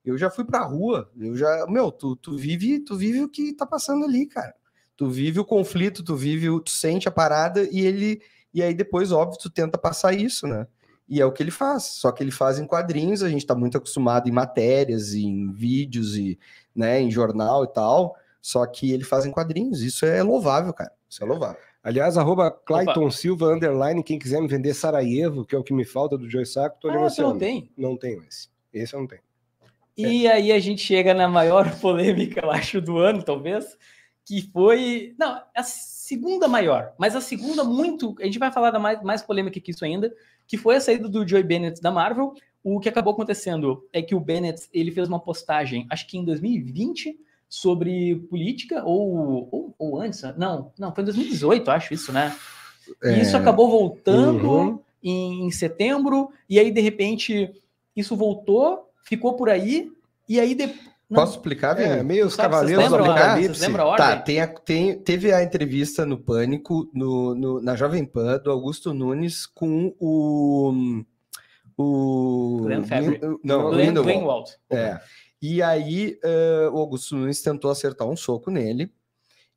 eu já fui pra rua, eu já, meu, tu, tu vive, tu vive o que tá passando ali, cara. Tu vive o conflito, tu vive, o- tu sente a parada e ele, e aí depois, óbvio, tu tenta passar isso, né? E é o que ele faz, só que ele faz em quadrinhos, a gente tá muito acostumado em matérias, em vídeos e, né, em jornal e tal, só que ele faz em quadrinhos, isso é louvável, cara, isso é louvável. Aliás, arroba Clayton Silva, underline, quem quiser me vender Sarajevo, que é o que me falta do Joe Sacco, tô Ah, você negociando. não tem. Não tenho esse. Esse eu não tenho. E aí a gente chega na maior polêmica, eu acho, do ano, talvez, que foi. Não, a segunda maior, mas a segunda muito. A gente vai falar da mais, mais polêmica que isso ainda, que foi a saída do Joey Bennett da Marvel. O que acabou acontecendo é que o Bennett ele fez uma postagem, acho que em 2020, sobre política, ou, ou, ou antes, não, não, foi em 2018, acho isso, né? E isso acabou voltando Uhum. em, em setembro, e aí, de repente, isso voltou, ficou por aí, e aí depois. Posso explicar, É, Vini? meio os Cavaleiros do Apocalipse. Tá, tem a- tem- teve a entrevista no Pânico, no, no- na Jovem Pan, do Augusto Nunes com o. O. Glenn Fabry. Não, Glenn, Grindelwald. Glenn. É. E aí eh, o Augusto Nunes tentou acertar um soco nele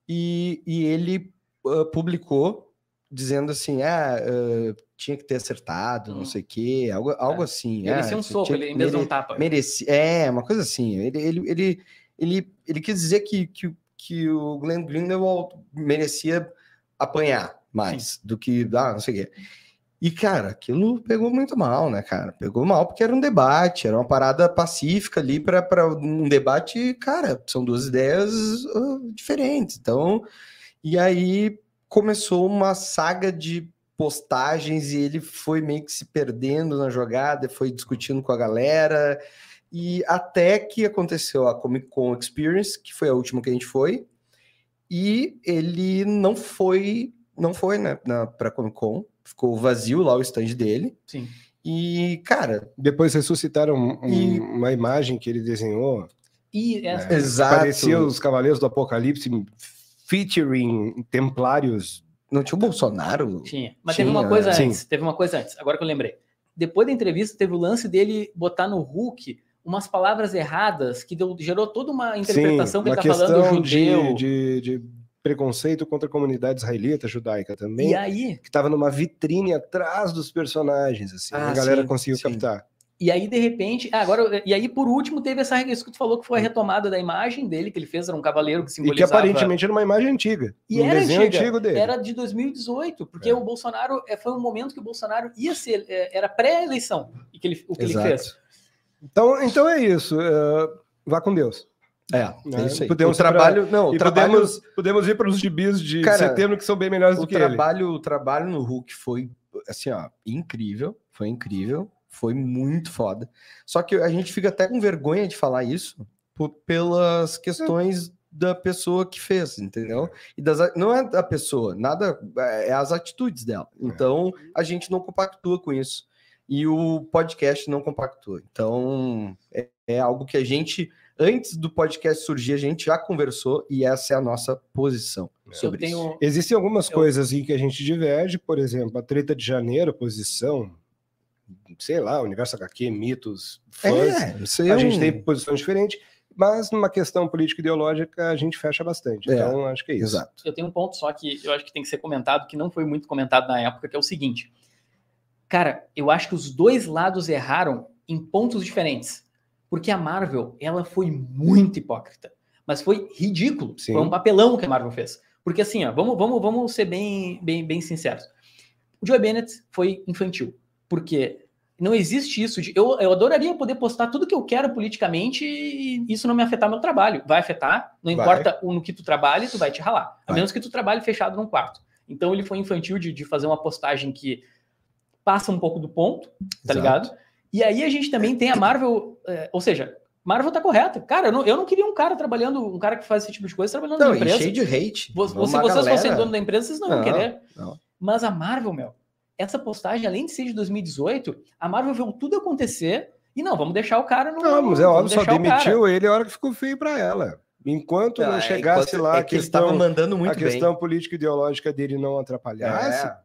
e, e ele ah, publicou dizendo assim, ah, ah, tinha que ter acertado, não Hum. sei o quê, algo, algo assim. Merecia ah, um soco, tinha ele vez de um mere- tapa. Merecia, é, uma coisa assim. Ele, ele, ele, ele, ele quis dizer que, que, que o Glenn Grindelwald merecia apanhar mais do que, ah, não sei o quê. E, cara, aquilo pegou muito mal, né, cara? Pegou mal porque era um debate, era uma parada pacífica ali para um debate, cara, são duas ideias ah, diferentes. Então, e aí começou uma saga de postagens e ele foi meio que se perdendo na jogada, foi discutindo com a galera, e até que aconteceu a Comic Con Experience, que foi a última que a gente foi, e ele não foi, não foi, né, na, pra Comic Con, ficou vazio lá o stand dele, Sim. e, cara, Depois ressuscitaram um- E- uma imagem que ele desenhou. E essa, né? Exato. Parecia os Cavaleiros do Apocalipse featuring templários. Não tinha o Bolsonaro? tinha. Mas Tinha, teve uma coisa sim. antes. Teve uma coisa antes, agora que eu lembrei. Depois da entrevista, teve o lance dele botar no Hulk umas palavras erradas que deu- gerou toda uma interpretação que uma ele tá falando judeu. de, de, de preconceito contra a comunidade israelita judaica também. E aí, Que estava numa vitrine atrás dos personagens, assim. Ah, a galera sim, conseguiu sim. captar. E aí, de repente, ah, agora, e aí, por último, teve essa isso que tu falou que foi a retomada da imagem dele, que ele fez, era um cavaleiro que E que simbolizava. aparentemente era uma imagem antiga. E um era desenho antiga, antigo dele. Era de 2018, porque É. o Bolsonaro é, foi um momento que o Bolsonaro ia ser, é, era pré-eleição, e que ele, o que Exato. ele fez. Então, então é isso. é, vá com Deus. É, Né? é isso aí. Podemos o trabalho, não, o e trabalho, podemos, podemos ir para os gibis de Cara, setembro que são bem melhores o do que ele. trabalho, o trabalho no Hulk foi assim, ó, incrível, foi incrível, foi muito foda. Só que a gente fica até com vergonha de falar isso por- pelas questões da pessoa que fez, entendeu? E das, a- não é da pessoa, nada, é as atitudes dela. Então, a gente não compactua com isso. E o podcast não compactua. Então, é, é algo que a gente, antes do podcast surgir, a gente já conversou e essa é a nossa posição sobre eu isso. tenho, Existem algumas Eu- coisas em que a gente diverge, por exemplo, a treta de janeiro, posição, sei lá, Universo HQ, mitos, fãs. É, isso aí a é gente um- tem posições diferentes, mas numa questão político-ideológica a gente fecha bastante. É, Então, acho que é isso. Exato. eu tenho um ponto só que eu acho que tem que ser comentado, que não foi muito comentado na época, que é o seguinte. Cara, eu acho que os dois lados erraram em pontos diferentes. Porque a Marvel, ela foi muito hipócrita. Mas foi ridículo. Sim. Foi um papelão que a Marvel fez. Porque assim, ó, vamos, vamos, vamos ser bem, bem, bem sinceros. O Joe Bennett foi infantil. Porque não existe isso de. Eu, eu adoraria poder postar tudo que eu quero politicamente e isso não me afetar meu trabalho. Vai afetar, não importa o no que tu trabalhe, tu vai te ralar. A Vai. menos que tu trabalhe fechado num quarto. Então ele foi infantil de, de fazer uma postagem que passa um pouco do ponto, tá Exato. ligado? E aí a gente também tem a Marvel, é, ou seja, Marvel tá correta. Cara, eu não, eu não queria um cara trabalhando, um cara que faz esse tipo de coisa trabalhando Não, na empresa. cheio de hate. Se vocês galera- fossem dono da empresa, vocês não iam Não, querer. não. Mas a Marvel, meu, essa postagem, além de ser de 2018, a Marvel viu tudo acontecer e não, vamos deixar o cara no. Não, mas é vamos óbvio, só demitiu ele a hora que ficou feio pra ela. Enquanto não Ah, chegasse enquanto- lá é a que ele tava questão, mandando muito a questão política ideológica dele não atrapalhasse, É.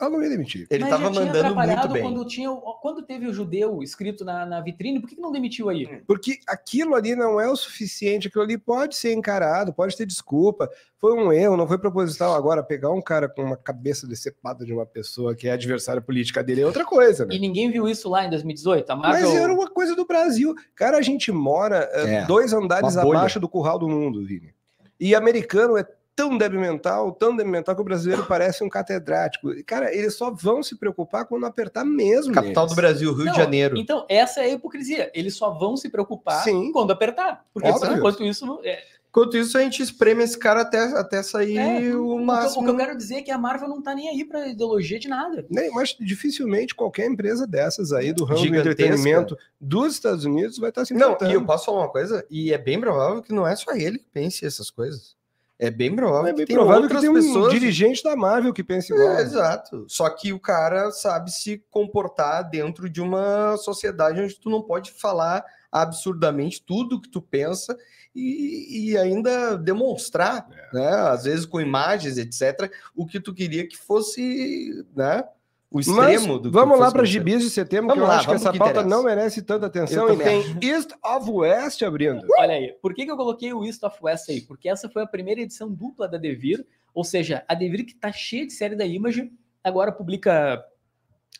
ela não ia demitir. Ele Mas tava já tinha mandando muito bem. Quando, tinha, quando teve o judeu escrito na, na vitrine, por que, que não demitiu aí? Porque aquilo ali não é o suficiente, aquilo ali pode ser encarado, pode ter desculpa. Foi um erro, não foi proposital. Agora, pegar um cara com uma cabeça decepada de uma pessoa que é adversária política dele é outra coisa, né? E ninguém viu isso lá em 2018. A Mas Marvel. era uma coisa do Brasil. Cara, a gente mora eh, É, dois andares abaixo do curral do mundo, Vini. E americano é tão débil mental, tão débil mental que o brasileiro parece um catedrático. E, Cara, eles só vão se preocupar quando apertar mesmo. Capital neles. do Brasil, Rio Não, de Janeiro. Então, essa é a hipocrisia. Eles só vão se preocupar Sim. quando apertar. Porque Óbvio. enquanto isso. não- É, Enquanto isso, a gente espreme esse cara até, até sair É, o o, máximo. o que eu quero dizer é que a Marvel não tá nem aí pra ideologia de nada. Nem, mas dificilmente qualquer empresa dessas aí do ramo do Gigantesca. entretenimento dos Estados Unidos vai estar se Não, e eu posso falar uma coisa? E é bem provável que não é só ele que pense essas coisas. É bem provável É bem que provável que tem um pessoas. dirigente da Marvel que pense igual. É, exato. Só que o cara sabe se comportar dentro de uma sociedade onde tu não pode falar absurdamente tudo que tu pensa e, e ainda demonstrar, É. né? Às vezes com imagens, etc., o que tu queria que fosse, né? O Mas extremo do que vamos lá para gibis de setembro, Vamos que eu lá, acho que essa que pauta interessa. não merece tanta atenção Eu e tem East of West abrindo. Olha aí, por que, que eu coloquei o East of West aí? Porque essa foi a primeira edição dupla da Devir, ou seja, a Devir que tá cheia de série da Image, agora publica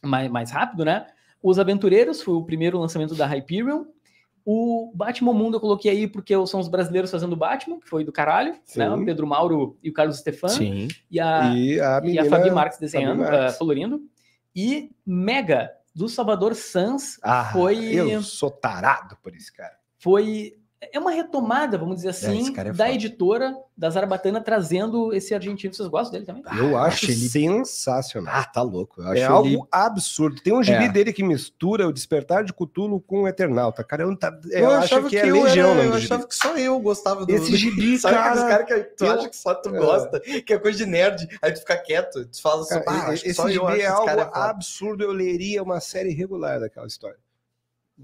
mais, mais rápido, né? Os Aventureiros foi o primeiro lançamento da Hyperion. O Batman Mundo eu coloquei aí porque são os brasileiros fazendo Batman, que foi do caralho, né? Sim. O Pedro Mauro e o Carlos Stefan. Sim. E a, E a e a menina... Fabi Marques desenhando, Fabi Marques. ah, colorindo. E Mega, do Salvador Sans, Ah, foi- eu sou tarado por esse cara. foi é uma retomada, vamos dizer assim, esse cara é da foda. editora da Zarabatana trazendo esse argentino. Vocês gostam dele também? Eu acho acho ele- sensacional. Ah, tá louco. Eu acho É algo ele- absurdo. Tem um gibi É. dele que mistura o Despertar de Cthulhu com o Eternauta. Cara, eu, não tá- eu, Eu, acho achava que, que, é eu, Legião o era, eu do gibi. achava que só eu gostava do. Esse gibi, Sabe aqueles cara... caras que tu eu- acha que só tu É. gosta, que é coisa de nerd, aí tu fica quieto, tu fala assim, Cara, ah, acho que esse só eu gibi acho é que esse algo é absurdo. Eu leria uma série regular daquela história.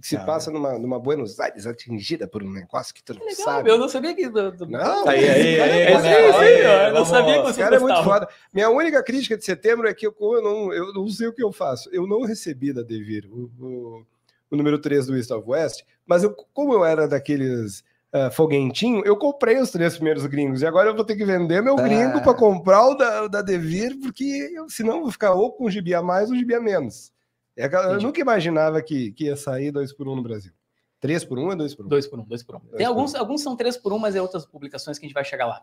Que se Cara. passa numa, numa Buenos Aires atingida por um negócio que tu não legal, sabe. eu não sabia que. Do, do... Não, Aí, aí, aí, É, né? Olha, eu não sabia que você cara é muito foda. Minha única crítica de setembro é que eu, eu, não, eu não sei o que eu faço. Eu não recebi da Devir o, o, o número 3 do East of West, mas eu, como eu era daqueles ah, foguentinho, eu comprei os três primeiros gringos. E agora eu vou ter que vender meu Ah. gringo para comprar o da, o da Devir, porque eu, senão eu vou ficar ou com um gibi a mais ou um gibi a menos. É eu Entendi. nunca imaginava que, que ia sair dois por um no Brasil. Três por um é dois por um? Dois por um, dois por um. Dois Tem por alguns, alguns são três por um, mas é outras publicações que a gente vai chegar lá.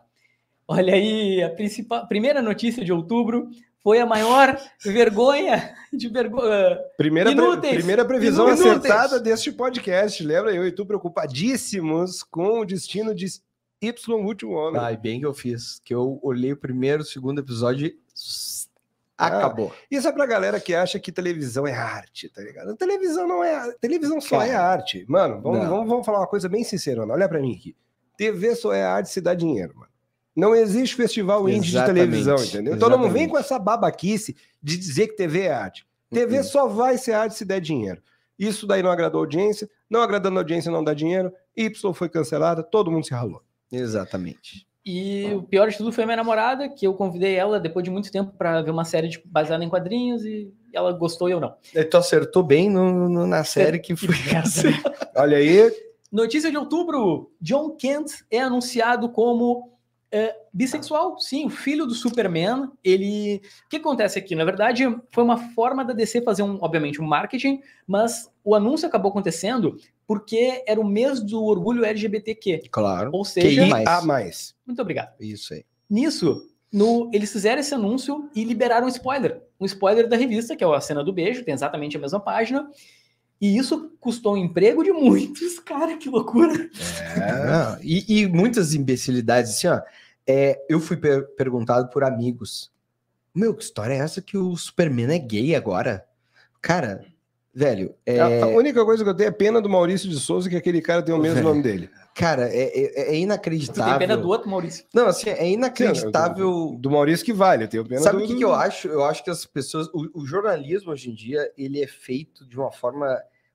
Olha aí, a principal, primeira notícia de outubro foi a maior vergonha de vergonha. Primeira, pre- primeira previsão Inúteis. acertada deste podcast. Lembra? Eu e tu preocupadíssimos com o destino de Y Último Homem. Ai, bem que eu fiz, que eu olhei o primeiro, o segundo episódio Ah, acabou. Isso é pra galera que acha que televisão é arte, tá ligado? Televisão não é. Televisão só Cara, é arte. Mano, vamos, vamos, vamos falar uma coisa bem sincera, olha pra mim aqui. TV só é arte se dá dinheiro, mano. Não existe festival indie de Exatamente, televisão, entendeu? Então não vem exatamente. com essa babaquice de dizer que TV é arte. TV Uhum. só vai ser arte se der dinheiro. Isso daí não agradou a audiência, não agradando a audiência não dá dinheiro, Y foi cancelada, todo mundo se ralou. Exatamente. E o pior de tudo foi a minha namorada, que eu convidei ela depois de muito tempo para ver uma série tipo, baseada em quadrinhos e ela gostou e eu não. E tu acertou bem no, no- na série que foi. Olha aí, Notícia de outubro: John Kent é anunciado como é, bissexual. Sim, o filho do Superman. Ele. O que acontece aqui? Na verdade, foi uma forma da DC fazer, um, obviamente, um marketing, mas o anúncio acabou acontecendo porque era o mês do orgulho LGBTQ. Claro. Ou seja, QI a mais. muito obrigado. Isso aí. Nisso, no- eles fizeram esse anúncio e liberaram um spoiler. Um spoiler da revista, que é a cena do beijo, tem exatamente a mesma página. E isso custou o emprego de muitos, cara, que loucura. Não, e, e muitas imbecilidades, assim, ó. é, eu fui per- perguntado por amigos Meu, que história é essa que o Superman é gay agora? Cara, velho, é... A, a única coisa que eu tenho é pena do Maurício de Souza, que aquele cara tem o mesmo Velho. nome dele. cara, é, é- é Tu tem inacreditável. pena do outro, Maurício. Não, assim, é inacreditável. Do Maurício que vale, eu tenho pena Sabe do, o que, do- que eu acho? Eu acho que as pessoas. O, o jornalismo hoje em dia ele é feito de uma forma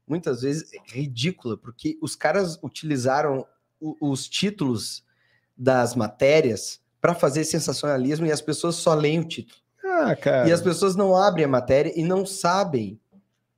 muitas vezes ridícula, porque os caras utilizaram o- os títulos das matérias para fazer sensacionalismo e as pessoas só leem o título. Ah, cara. E as pessoas não abrem a matéria e não sabem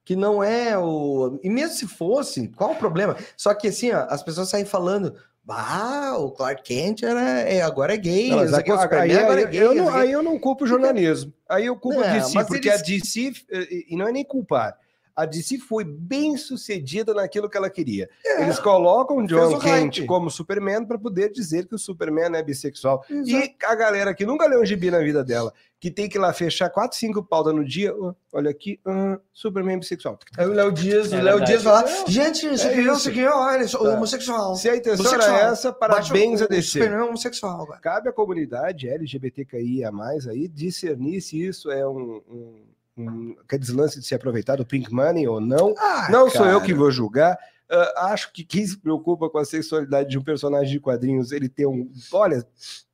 que não é o. E mesmo se fosse, qual o problema? Só que assim, ó, as pessoas saem falando. Ah, o Clark Kent era, é, agora é gay. Não, que, o aí, agora é gay. eu não aí eu não culpo o jornalismo. Aí eu culpo a Não, DC, mas porque eles- a DC, eh, e não é nem culpar, a DC foi bem sucedida naquilo que ela queria. Eles colocam É. John o Kent hype. como Superman para poder dizer que o Superman é bissexual. Exato. E a galera que nunca leu um gibi na vida dela, que tem que ir lá fechar 4, 5 pautas no dia, olha aqui, ah, Superman bissexual. Aí o Léo Dias, É o Léo. Dias vai lá, Não, gente, isso é aqui, isso. isso aqui, olha, sou Tá. homossexual. Se a intenção Bissexual. era essa, parabéns a o- o DC. Superman é homossexual agora. cabe à comunidade LGBTQIA+, aí discernir se isso é um, um, um aqueles lance de se aproveitar do pink money ou não. Ah, não sou eu cara. que vou julgar. Ah, acho que quem se preocupa com a sexualidade de um personagem de quadrinhos, ele tem um... Olha,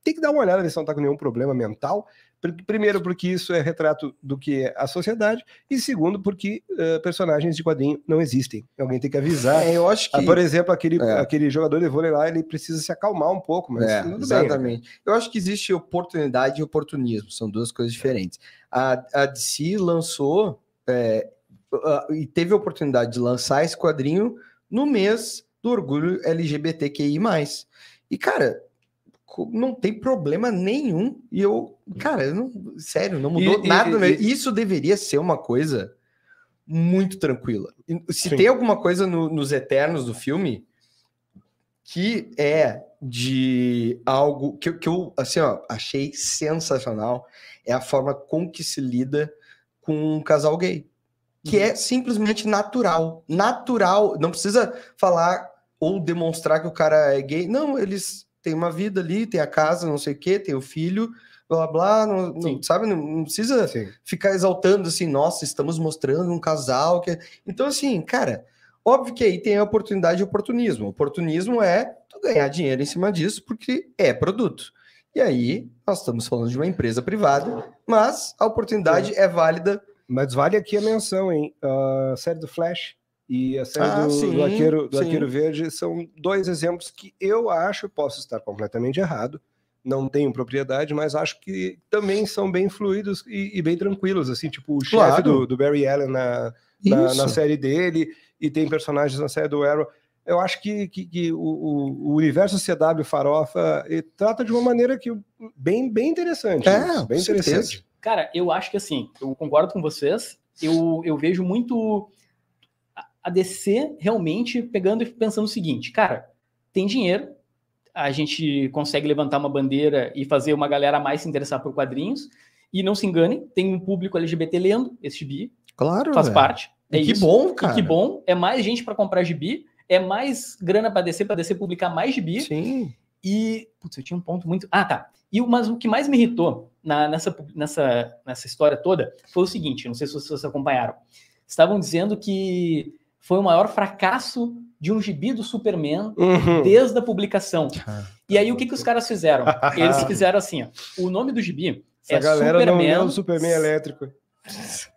tem que dar uma olhada ver se não tá com nenhum problema mental. Pr- Primeiro, porque isso é retrato do que é a sociedade. E segundo, porque ah, personagens de quadrinho não existem. Alguém tem que avisar. É, eu acho que... Ah, por exemplo, aquele, É. aquele jogador de vôlei lá, ele precisa se acalmar um pouco, mas É, tudo bem. exatamente. Eu acho que existe oportunidade e oportunismo, são duas coisas diferentes. A, a DC lançou é, e teve a oportunidade de lançar esse quadrinho no mês do orgulho LGBTQI. E, cara, não tem problema nenhum. E eu, cara, eu não, sério, não mudou E- e- nada. meu- e- Isso deveria ser uma coisa muito tranquila. E Se Sim. tem alguma coisa no- nos Eternos do filme que é de algo que, eu- que eu assim, ó, achei sensacional é a forma com que se lida com um casal gay. Que é simplesmente natural. Natural. Não precisa falar ou demonstrar que o cara é gay. Não, eles têm uma vida ali, tem a casa, não sei o quê, tem o filho, blá blá, não, não- sabe? Não, não precisa Sim. ficar exaltando assim, nossa, estamos mostrando um casal que. Então, assim, cara, óbvio que aí tem a oportunidade e oportunismo. Oportunismo é tu ganhar dinheiro em cima disso porque é produto. E aí, nós estamos falando de uma empresa privada, mas a oportunidade é válida. Mas vale aqui a menção, hein? A série do Flash e a série Ah, do, sim, do, Arqueiro, do sim. Arqueiro Verde são dois exemplos que eu acho, posso estar completamente errado, não tenho propriedade, mas acho que também são bem fluidos e, e bem tranquilos, assim, tipo o chefe Claro. do, do Barry Allen na, na, na série dele e tem personagens na série do Arrow. Eu acho que, que, que o, o- o universo CW Farofa trata de uma maneira que bem, bem interessante. É, bem com certeza. interessante. Cara, eu acho que assim, eu concordo com vocês. Eu, eu vejo muito a- DC realmente pegando e pensando o seguinte, cara, tem dinheiro, a gente consegue levantar uma bandeira e fazer uma galera mais se interessar por quadrinhos. E não se enganem, tem um público LGBT lendo esse gibi, Claro. faz velho. parte. É E que isso. bom, E cara. que bom, é mais gente para comprar gibi, é mais grana para DC, para DC publicar mais gibi. Sim. E. Putz, eu tinha um ponto muito. Ah, tá. E o, mas o que mais me irritou na- nessa, nessa, nessa história toda foi o seguinte: não sei se vocês acompanharam. Estavam dizendo que foi o maior fracasso de um gibi do Superman Uhum. desde a publicação. E aí, o que, que os caras fizeram? Eles fizeram assim: ó, o nome do gibi Essa é galera não Superman, leu o Superman elétrico.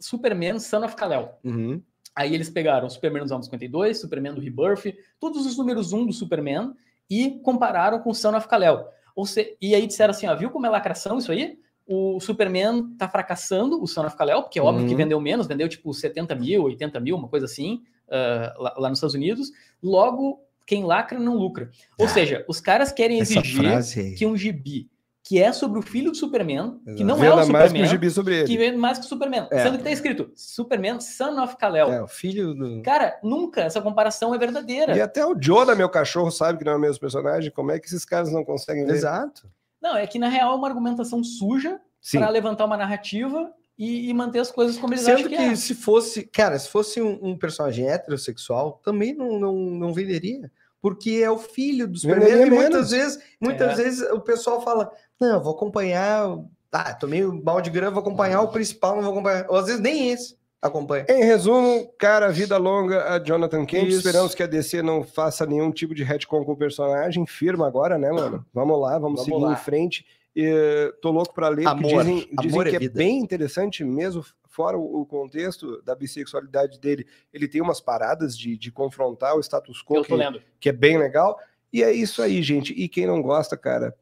Superman Son of Kal-El. Uhum. Aí eles pegaram o Superman dos anos 52, Superman do Rebirth, todos os números 1 do Superman e compararam com o Son of Kal-El. Ou se... E aí disseram assim, ó, viu como é lacração isso aí? O Superman tá fracassando, o Son of Kal-El, porque é óbvio Uhum. que vendeu menos, vendeu tipo 70 mil, 80 mil, uma coisa assim, ah, lá, lá nos Estados Unidos. Logo, quem lacra não lucra. Ou Ah, seja, os caras querem exigir frase que um gibi que é sobre o filho do Superman, que não é Venda o mais que o Superman, gibi sobre ele. que vende mais que o Superman. É. Sendo que tá escrito Superman Son of Kal-El. É, o filho do. Cara, nunca essa comparação é verdadeira. E até o Yoda, meu cachorro, sabe que não é o mesmo personagem. Como é que esses caras não conseguem ver? Exato. Não, é que na real é uma argumentação suja para levantar uma narrativa e, e manter as coisas como eles Sendo acham que, que, é. se fosse, cara, se fosse um, um personagem heterossexual, também não, não, não venderia. Porque é o filho do Superman. Venderia E muitas menos. vezes, muitas É. vezes o pessoal fala: não, vou acompanhar Ah, tomei um balde de grana, vou acompanhar o principal, não vou acompanhar. Ou às vezes nem esse acompanha. Em resumo, cara, vida longa a Jonathan Kent. Esperamos que a DC não faça nenhum tipo de retcon com o personagem. Firma agora, né, mano? Vamos lá, vamos, Vamos seguir lá. em frente. E, tô louco pra ler, porque Amor. dizem, dizem Amor é que é vida. bem interessante mesmo, fora o, o contexto da bissexualidade dele. Ele tem umas paradas de, de confrontar o status quo que, que é bem legal. E é isso aí, gente. E quem não gosta, cara,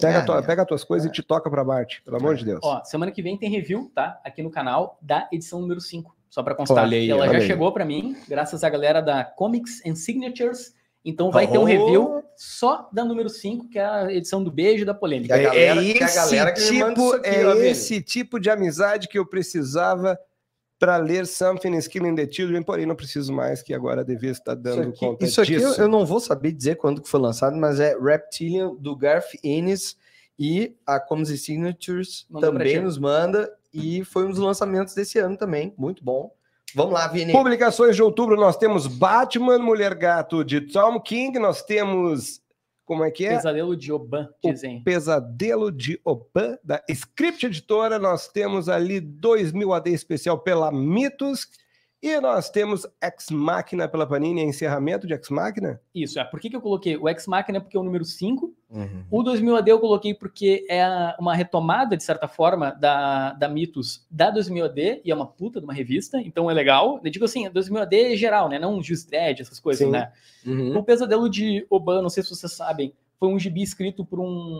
pega, É, tua- é. pega as tuas coisas e te toca pra Marte, pelo amor de Deus. Ó, semana que vem tem review, tá? Aqui no canal da edição número 5. Só pra constar. Olha aí, Ela olha já aí. chegou pra mim, graças à galera da Comics and Signatures. Então vai ter um Oh. review só da número 5, que é a edição do beijo e da polêmica. a galera- a esse tipo, isso aqui, é ó, esse tipo de amizade que eu precisava para ler Something is Killing the Children, porém não preciso mais, que agora devia estar Isso dando aqui, conta isso aqui eu, disso. eu não vou saber dizer quando que foi lançado, mas é Reptilian do Garth Ennis e a and Signatures Mandou também nos manda e foi um dos lançamentos desse ano também, muito bom. Vamos lá, Vini. Publicações de outubro, nós temos Batman, Mulher Gato, de Tom King, nós temos, como é que é? Pesadelo de Oban, O dizem. Pesadelo de Oban, da Script Editora, nós temos ali 2000 AD especial pela Mitos, e nós temos Ex Machina pela Panini, encerramento de Ex Machina. Isso, é. Por que, que eu coloquei o Ex Machina? Porque é o número 5. Uhum. O 2000 AD eu coloquei porque é a- uma retomada, de certa forma, da, da Mitos da 2000 AD, e é uma puta de uma revista, então é legal. Eu digo assim, 2000 AD é geral, né? Não Juice Dredd, essas coisas, Sim. né? Uhum. O Pesadelo de Oban, não sei se vocês sabem, foi um gibi escrito por um.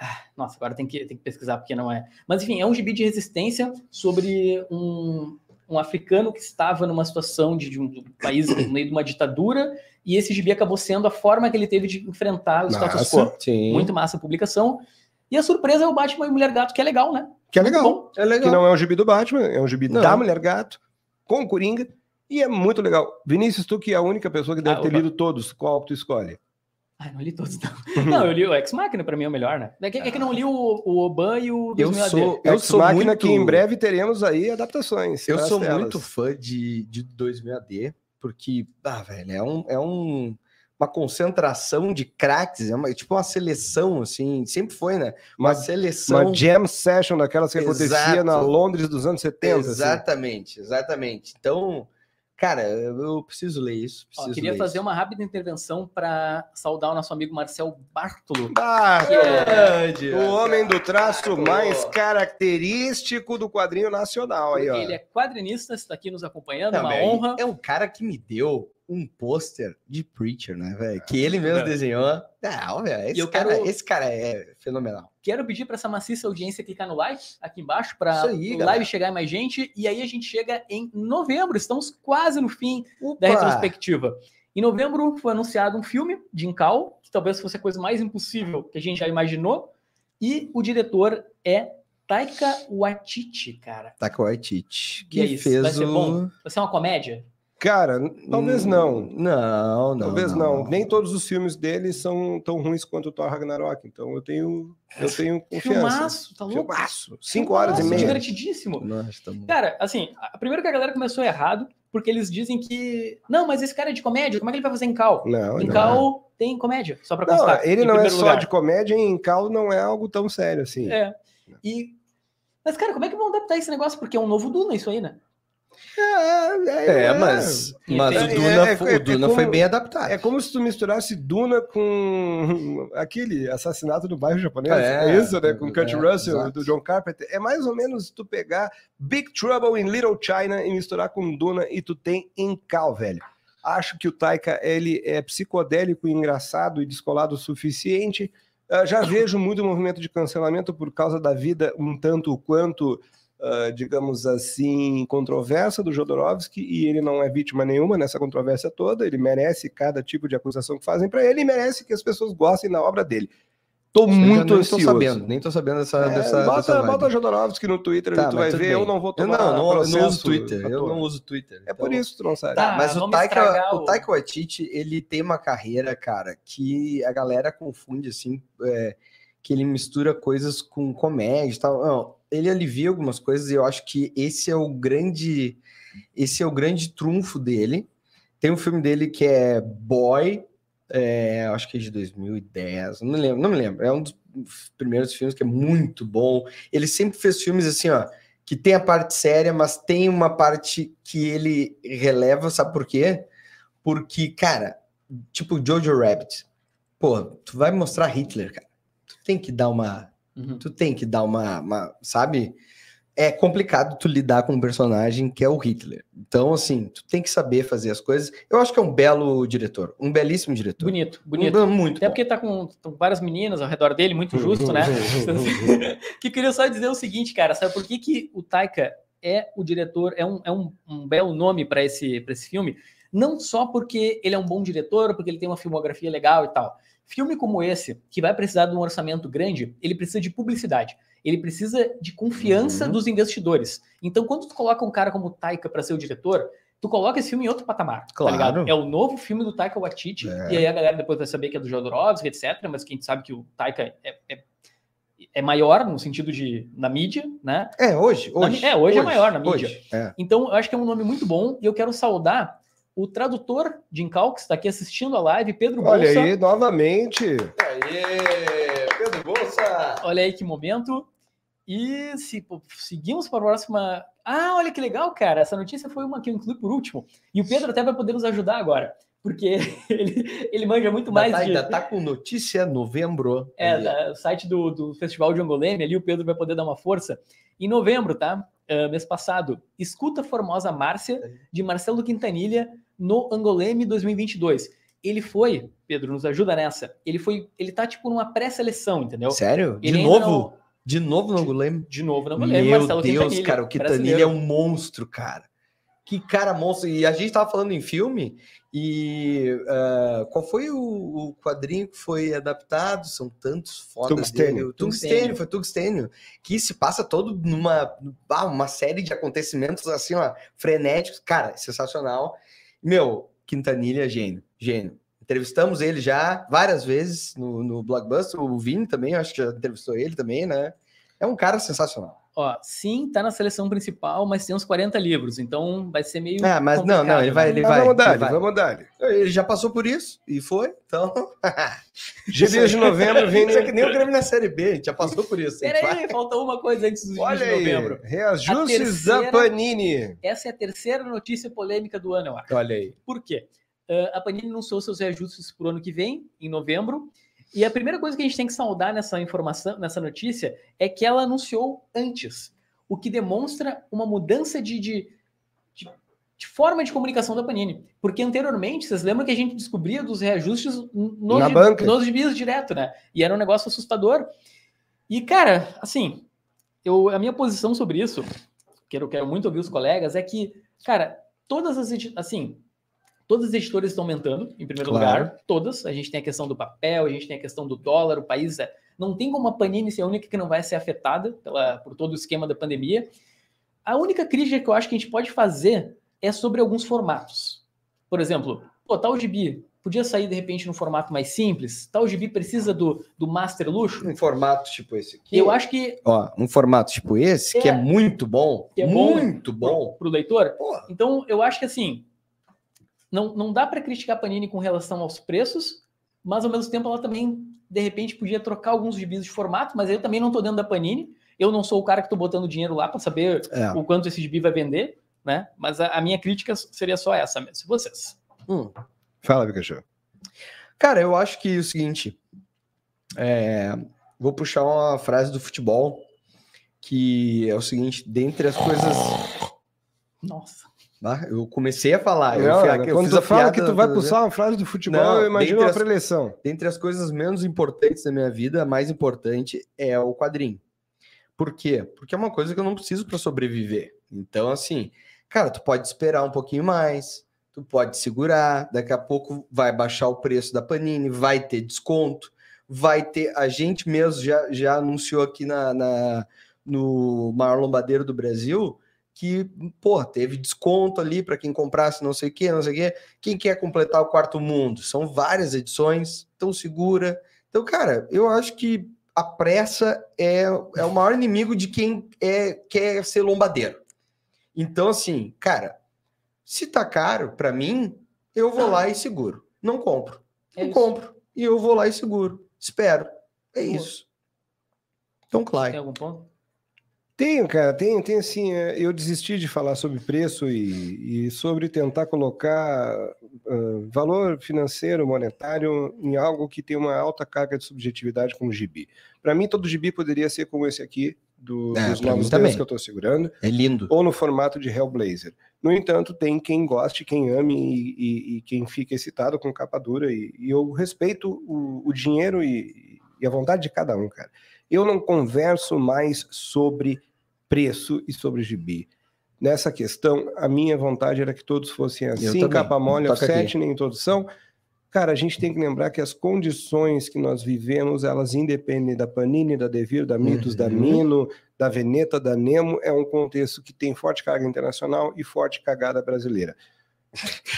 Ah, Nossa, agora tem que, tem que pesquisar porque não é. Mas enfim, é um gibi de resistência sobre um, um africano que estava numa situação de, de um país no meio de uma ditadura, e esse gibi acabou sendo a forma que ele teve de enfrentar o status Massa. quo. Sim. Muito massa a publicação. E a surpresa é o Batman e Mulher Gato, que é legal, né? Que é legal. bom. É que legal. não é um gibi do Batman, é um gibi Não. da Mulher Gato, com o Coringa, e é muito legal. Vinícius, tu que é a única pessoa que deve Ah, ter opa. lido todos, qual que tu escolhe? Ai, não li todos, não. Não, eu li o Ex Machina, pra mim é o melhor, né? É que, é que não li o, o Oban e o Eu 2000 AD. sou, eu Ex sou Machina, muito... que em breve teremos aí adaptações. Eu sou telas. muito fã de, de 2000 AD, porque, ah, velho, é, um, é um, uma concentração de craques, é uma, tipo uma seleção, assim, sempre foi, né? Uma, Uma, seleção. uma jam session daquelas que acontecia Exato. na Londres dos anos 70. assim. Exatamente, exatamente. Então, cara, eu, preciso ler isso. Ó, Preciso queria ler fazer isso. uma rápida intervenção para saudar o nosso amigo Marcel Bartolo. Que é- Grande, o homem do traço Caraca. mais característico do quadrinho nacional. Aí, ó. Ele é quadrinista, está aqui nos acompanhando, Não, uma velho, honra. É um cara que me deu um pôster de Preacher, né, velho? Que ele mesmo É. desenhou. Não, velho, esse, eu cara, quero- esse cara é fenomenal. Quero pedir para essa maciça audiência clicar no like aqui embaixo para o galera. live chegar em mais gente. E aí a gente chega em novembro, estamos quase no fim Opa! da retrospectiva. Em novembro foi anunciado um filme de Incal, que talvez fosse a coisa mais impossível que a gente já imaginou. E o diretor é Taika Waititi, cara. Taika Waititi, que é isso, fez vai ser o... bom? Vai ser uma comédia? Cara, talvez Hum, não. Não, não. Talvez não. Nem todos os filmes dele são tão ruins quanto o Thor Ragnarok. Então eu tenho, eu tenho confiança. Filmaço, tá louco? Filmaço. Cinco horas e Filmaço, meia. Divertidíssimo. Nossa, tá bom. Cara, assim, a- primeiro que a galera começou errado, porque eles dizem que. Não, mas esse cara é de comédia, como é que ele vai fazer em Cal? Não, Em não. Cal tem comédia, só pra Não, constar. ele em não é só lugar. de comédia, em Cal não é algo tão sério assim. É. E. Mas, cara, como é que vão adaptar esse negócio? Porque é um novo Duna isso aí, né? É, É, mas, É, mas é, o Duna, é, fo- é, o Duna é foi como- bem adaptado. É como se tu misturasse Duna com aquele assassinato do bairro japonês. É, É, isso, né? Com Kurt é, Russell, exato. do John Carpenter. É mais ou menos tu pegar Big Trouble in Little China e misturar com Duna e tu tem em Cal, velho. Acho que o Taika, ele é psicodélico, engraçado e descolado o suficiente. Ah, já vejo muito movimento de cancelamento por causa da vida um tanto quanto, ah, digamos assim, controversa do Jodorowsky, e ele não é vítima nenhuma nessa controvérsia toda, ele merece cada tipo de acusação que fazem para ele e merece que as pessoas gostem da obra dele. Tô Eu muito nem ansioso. Tô sabendo, nem tô sabendo dessa, É, dessa, bota, dessa vibe. bota Jodorowsky no Twitter, Tá, ali tu vai ver, bem. eu não vou Eu tomar não, não, eu não processo uso Twitter. Eu não uso Twitter. É por então- isso que tu não sabe. Tá, mas o Taika, o o- Taika Waititi, ele tem uma carreira, cara, que a galera confunde, assim, é, que ele mistura coisas com comédia e tal. Não, ele alivia algumas coisas e eu acho que esse é o grande, esse é o grande trunfo dele. Tem um filme dele que é Boy, É, acho que é de 2010, não me lembro, não me lembro. É um dos primeiros filmes que é muito bom. Ele sempre fez filmes assim, ó, que tem a parte séria, mas tem uma parte que ele releva, sabe por quê? Porque, cara, tipo Jojo Rabbit. Pô, tu vai mostrar Hitler, cara. Tu tem que dar uma. Uhum. Tu tem que dar uma, uma. Sabe? É complicado tu lidar com um personagem que é o Hitler. Então, assim, tu tem que saber fazer as coisas. Eu acho que é um belo diretor. Um belíssimo diretor. Bonito, bonito. Um- muito. Até bom. porque tá com, com várias meninas ao redor dele, muito justo, né? que queria só dizer o seguinte, cara, sabe por que, que o Taika é o diretor, é um, é um, um belo nome para esse, pra esse filme? Não só porque ele é um bom diretor, porque ele tem uma filmografia legal e tal. Filme como esse, que vai precisar de um orçamento grande, ele precisa de publicidade. Ele precisa de confiança Uhum. dos investidores. Então, quando tu coloca um cara como Taika para ser o diretor, tu coloca esse filme em outro patamar, Claro. tá ligado? É o novo filme do Taika Waititi, É. e aí a galera depois vai saber que é do Jodorowsky, etc, mas quem sabe que o Taika é, é, é maior no sentido de na mídia, né? É, hoje. Na hoje mi- é, hoje é maior na mídia. Hoje, é. Então, eu acho que é um nome muito bom e eu quero saudar o tradutor de Incal, que está aqui assistindo a live, Pedro Olha Bolsa. aí, novamente. Aê, Pedro Bolsa! Olha aí que momento. E se pô, seguimos para a próxima. Ah, olha que legal, cara. Essa notícia foi uma que eu incluí por último. E o Pedro até vai poder nos ajudar agora. Porque ele, ele manja muito mais ainda, de. tá, ainda tá com notícia novembro. É, da- o site do, do Festival de Angoleme, ali o Pedro vai poder dar uma força. Em novembro, tá? Ah, mês passado, Escuta Formosa Márcia, de Marcelo Quintanilha, no Angoleme 2022. Ele foi, Pedro, nos ajuda nessa. Ele foi, ele tá tipo numa pré-seleção, entendeu? Sério? De Ele ainda novo? não- De novo no Angoleme? De novo no Angoleme, Meu Marcelo Deus, Quintanilha. cara, o Quintanilha é um monstro, cara. Que cara monstro. E a gente tava falando em filme, e ah, qual foi o, o quadrinho que foi adaptado? São tantos fodas Tungstênio. dele. O Tungstênio. Tungstênio, foi Tungstênio. Que se passa todo numa ah, uma série de acontecimentos assim, ó, frenéticos. Cara, sensacional. Meu, Quintanilha, gênio, gênio. Entrevistamos ele já várias vezes no, no Blockbuster. O Vini também, acho que já entrevistou ele também, né? É um cara sensacional. Ó, sim, tá na seleção principal, mas tem uns 40 livros, então vai ser meio. Ah, mas não, não, ele vai- né? ele vai, vamos dar, vai. vamos dar. Ele já passou por isso e foi, então. Gibis de novembro, Vini. Isso é que nem o Grêmio na Série B, a gente já passou por isso. Pera aí, faltou uma coisa antes dos Olha de aí, novembro. reajustes A da Panini. Essa é a terceira notícia polêmica do ano, eu acho. Olha aí. Por quê? Ah, a Panini anunciou seus reajustes para o ano que vem, em novembro. E a primeira coisa que a gente tem que saudar nessa informação, nessa notícia, é que ela anunciou antes, o que demonstra uma mudança de, de, de- de forma de comunicação da Panini. Porque anteriormente, vocês lembram que a gente descobria dos reajustes nos, Na banca. nos direto, né? E era um negócio assustador. E, cara, assim, eu, a minha posição sobre isso, que eu quero muito ouvir os colegas, é que, cara, todas as assim, todas as editoras estão aumentando, em primeiro Claro. lugar, todas. A gente tem a questão do papel, a gente tem a questão do dólar, o país é. Não tem como a Panini ser a única que não vai ser afetada pela, por todo o esquema da pandemia. A única crítica que eu acho que a gente pode fazer é sobre alguns formatos. Por exemplo, pô, tal gibi podia sair de repente num formato mais simples, tal gibi precisa do, do master luxo. Um formato tipo esse aqui. Eu acho que Ó, um formato tipo esse, que é É. muito bom. Que é bom. muito bom. para o leitor. Então, eu acho que assim, não, não dá para criticar a Panini com relação aos preços, mas ao mesmo tempo ela também, de repente, podia trocar alguns gibis de formato, mas eu também não estou dentro da Panini. Eu não sou o cara que estou botando dinheiro lá para saber É. o quanto esse gibi vai vender, né? Mas a, a minha crítica seria só essa mesmo. Vocês. Hum. Fala, Pikachu. Cara, eu acho que é o seguinte. é, vou puxar uma frase do futebol, que é o seguinte: dentre as coisas. Nossa. Ah, eu comecei a falar. eu Não, fui- eu quando tu fala que tu vai puxar uma frase do futebol, Não, eu imagino uma preleção. Dentre as coisas menos importantes da minha vida, a mais importante é o quadrinho. Por quê? Porque é uma coisa que eu não preciso para sobreviver. Então, assim, cara, tu pode esperar um pouquinho mais, tu pode segurar, daqui a pouco vai baixar o preço da Panini, vai ter desconto, vai ter. A gente mesmo já, já anunciou aqui na, na- no maior lombadeiro do Brasil que, pô, teve desconto ali para quem comprasse não sei o que, não sei o que. Quem quer completar o quarto mundo? São várias edições, então segura. Então, cara, eu acho que a pressa é, é o maior inimigo de quem é, quer ser lombadeiro. Então, assim, cara, se tá caro para mim, eu vou lá e seguro. Não compro. É eu isso. compro. E eu vou lá e seguro. Espero. É isso. Então, Tem claro. algum ponto? Tenho, cara, tenho, tenho assim. é, Eu desisti de falar sobre preço e, e sobre tentar colocar ah, valor financeiro, monetário em algo que tem uma alta carga de subjetividade como gibi. Para mim, todo gibi poderia ser como esse aqui, do, É, dos novos deus que eu estou segurando, É lindo. ou no formato de Hellblazer. No entanto, tem quem goste, quem ame e, e- e quem fica excitado com capa dura, e, eu respeito o, o dinheiro e a vontade de cada um, cara. Eu não converso mais sobre preço e sobre gibi. Nessa questão, a minha vontade era que todos fossem assim, capa mole, offset, nem são. Cara, a gente tem que lembrar que as condições que nós vivemos, elas independem da Panini, da Devir, da Mitos, da Uhum. Mino, da Veneta, da Nemo, é um contexto que tem forte carga internacional e forte cagada brasileira.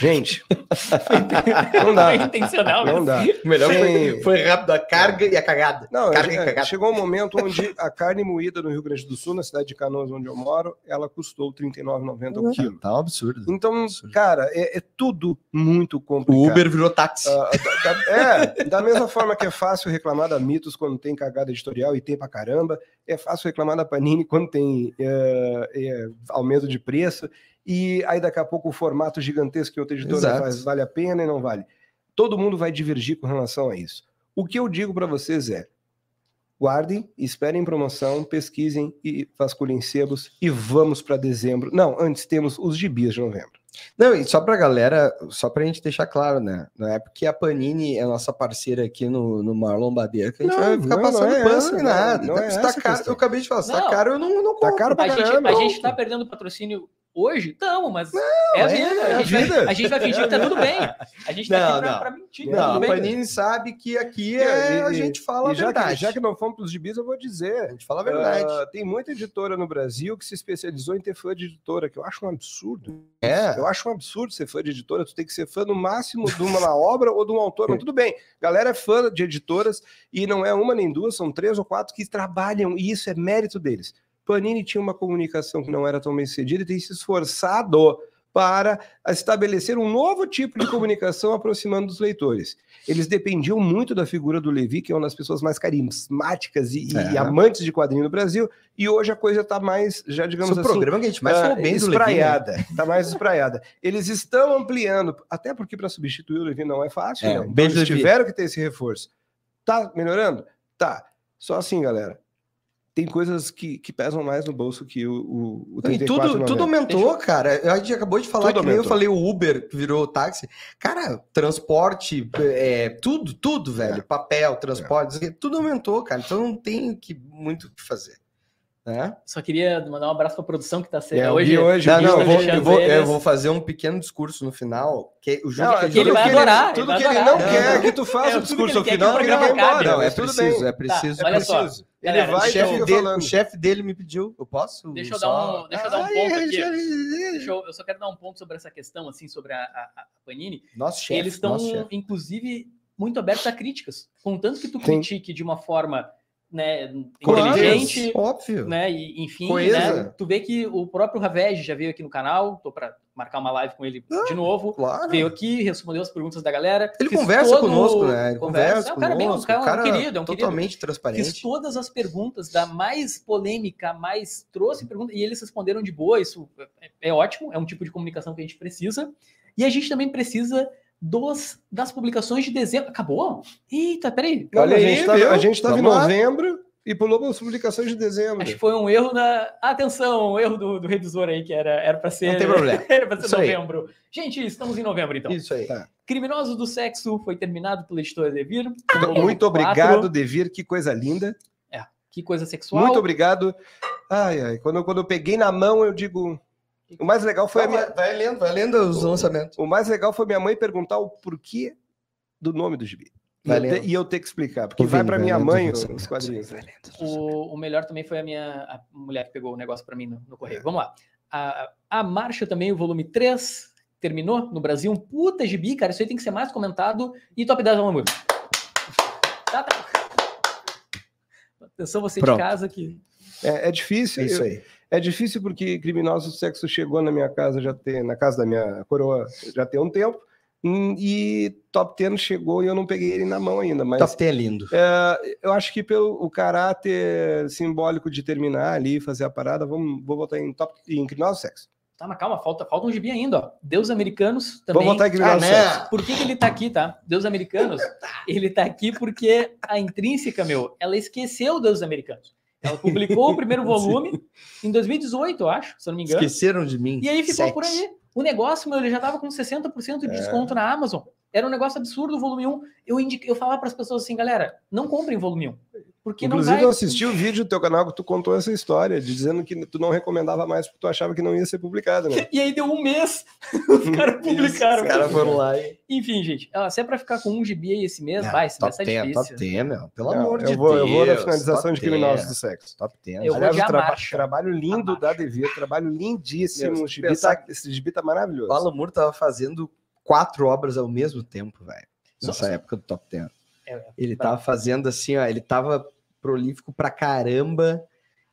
Gente, não dá. Foi intencional. Não dá. O melhor foi, foi rápido a carga e a cagada. Não, carga é, e cagada. chegou um momento onde a carne moída no Rio Grande do Sul, na cidade de Canoas, onde eu moro, ela custou R$ 39,90 o quilo. Tá um absurdo. Então, Absurdo. cara, é, é tudo muito O complicado. Uber virou táxi. Ah, da, da- é, da mesma forma que é fácil reclamar da Mitos quando tem cagada editorial e tem pra caramba, é fácil reclamar da Panini quando tem é, é, aumento de preço, e aí daqui a pouco o formato gigantesco que outra editora faz vale a pena e não vale. Todo mundo vai divergir com relação a isso. O que eu digo para vocês é: guardem, esperem promoção, pesquisem e vasculhem sebos e vamos para dezembro. Não, antes temos os gibis de novembro. Não, e só pra galera, só pra gente deixar claro, né? Não é porque a Panini é nossa parceira aqui no, no Marlon Badeira que a gente Não, vai ficar não, passando não é pano não, nada. não Tá- é tá a caro, eu acabei de falar, tá Não. caro, eu não, não Tá compro. caro pra A gente, a gente tá perdendo patrocínio hoje? Tamo, mas é a é vida. a a, gente vida. Vai, a gente vai fingir que tá tudo bem. A gente tá Não, aqui pra, não. pra mentir. tá Não, tudo a. Panini sabe que aqui é, e- a gente fala E a já verdade. que, já que não fomos para os gibis, eu vou A dizer. gente fala a verdade. ah, tem muita editora no Brasil que se especializou em ter fã de editora, que eu acho um absurdo. é. Eu acho um absurdo ser fã de editora. Tu tem que ser fã no máximo de uma obra ou de um autor. Mas tudo bem. Galera é fã de editoras e não é uma nem duas, são três ou quatro que trabalham e isso é mérito deles. Panini tinha uma comunicação que não era tão bem sucedida e tem se esforçado para estabelecer um novo tipo de comunicação aproximando dos leitores. Eles dependiam muito da figura do Levi, que é uma das pessoas mais carismáticas e, e É. amantes de quadrinho no Brasil, e hoje a coisa está mais, já digamos Esse é assim, programa que a gente mais falou ah, bem né? espraiada, tá mais espraiada. Eles estão ampliando, até porque para substituir o Levi não é fácil, É, né? Então eles tiveram que ter esse reforço. Tá melhorando? Tá. Só assim, galera. Tem coisas que, que pesam mais no bolso que o, o, o E 34,90. tudo, tudo aumentou, cara. A gente acabou de falar Tudo que nem eu aumentou. falei o Uber que virou táxi. Cara, transporte, é, tudo, tudo, velho. Papel, transporte, tudo aumentou, cara. Então não tem que, muito o que fazer. Né? Só queria mandar um abraço pra produção que tá sendo É, hoje. Hoje, Não, não, eu tá vou, eu, vou, eu vou fazer um pequeno discurso no final. Que o jogo Não, que a é gente- ele vai tudo que adorar, Tudo ele que vai ele não adorar. quer Não, que tu faça é, o que discurso ele ao quer que o final, programa ele vai embora. Não, é tudo preciso, bem. é preciso. Tá, olha só. Ele Galera, vai o, e chefe dele, o chefe dele me pediu. Eu posso? Deixa eu só- dar um- deixa eu dar um Ai, ponto aqui. Deixa eu, eu só quero dar um ponto sobre essa questão, assim, sobre a, a- a Panini. Nosso chefe. Eles estão, inclusive, muito abertos a críticas. Contanto que tu Sim. critique de uma forma né, inteligente, Óbvio. né? E, enfim, né, tu vê que o próprio Ravege já veio aqui no canal, tô para marcar uma live com ele de novo. Claro. Veio aqui, respondeu as perguntas da galera. Ele Fiz conversa todo- conosco, né? Ele conversa, É um cara bem, um conosco. cara, o um cara querido, é um querido. totalmente Fiz transparente. todas as perguntas da mais polêmica, mais trouxe pergunta e eles responderam de boa. Isso é, é ótimo, é um tipo de comunicação que a gente precisa. E a gente também precisa dos das publicações de dezembro. Acabou? Eita, peraí. Não, Olha a aí, gente tava, viu? a gente tava em lá. novembro e pulou para as publicações de dezembro. Acho que foi um erro da. Atenção, um erro do, do revisor aí, que era era para ser. Não tem problema. era para ser Isso aí. novembro. Gente, estamos em novembro então. Isso aí. Tá. Criminosos do Sexo foi terminado pela editora Devir. Muito Quatro. obrigado, Devir, que coisa linda. Que coisa sexual. Muito obrigado. Ai, ai, quando, quando eu peguei na mão, eu digo. O mais legal foi a minha. Vai, lendo, vai lendo os lançamentos. O mais legal foi minha mãe perguntar o porquê do nome do gibi. E eu, te- e eu ter que explicar, porque Ô, vai para minha mãe os quadrinhos. O, o melhor também foi a minha a mulher que pegou o negócio para mim no, no correio. Vamos lá. A, a Marcha também, o volume 3, terminou no Brasil. Um puta gibi, cara. Isso aí tem que ser mais comentado. E top 10 vamos. Tá, tá. Atenção você Pronto. de casa que. É, é difícil. É isso eu- aí. É difícil porque criminoso do sexo chegou na minha casa já tem, na casa da minha coroa já tem um tempo. Hum, E Top 10 chegou e eu não peguei ele na mão ainda, mas Top 10 é lindo. é, eu acho que pelo o caráter simbólico de terminar ali, fazer a parada, vamos, vou botar em top em criminoso sexo. Tá, mas calma, falta, falta um gibi ainda, ó. Deus Americanos também. Vou botar em criminoso Ah, né? sexo. Por que, que ele tá aqui, tá? Deus Americanos, ele tá aqui porque a intrínseca, meu, ela esqueceu Deus Americanos. Ela publicou o primeiro volume em 2018, eu acho, se eu não me engano. Esqueceram de mim. E aí ficou Sete. por aí. O negócio, meu, ele já tava com 60% de É. desconto na Amazon. Era um negócio absurdo o volume 1. Eu, indique, eu falava para as pessoas assim, galera, não comprem volume 1. Porque Inclusive, não vai... eu assisti o vídeo do teu canal que tu contou essa história, de dizendo que tu não recomendava mais porque tu achava que não ia ser publicado, né? E aí deu um mês, os caras publicaram. Os caras foram lá e. Enfim, gente, ó, se é pra ficar com um gibi aí esse mês, Não, vai, esse mês top tá 10, difícil. top 10, meu. Pelo Não, amor eu de vou, Deus. Eu vou na finalização de criminosos 10, do sexo. Top 10. Eu vou Aliás, de o traba- Amarcha. trabalho lindo Amarcha. da Devir, trabalho lindíssimo. Meu, gibi pensar tá- esse gibi tá maravilhoso. O Alan Moore tava fazendo quatro obras ao mesmo tempo, velho. Nessa só- época do Top 10. É, é, Ele tava fazendo assim, ó. Ele tava prolífico pra caramba.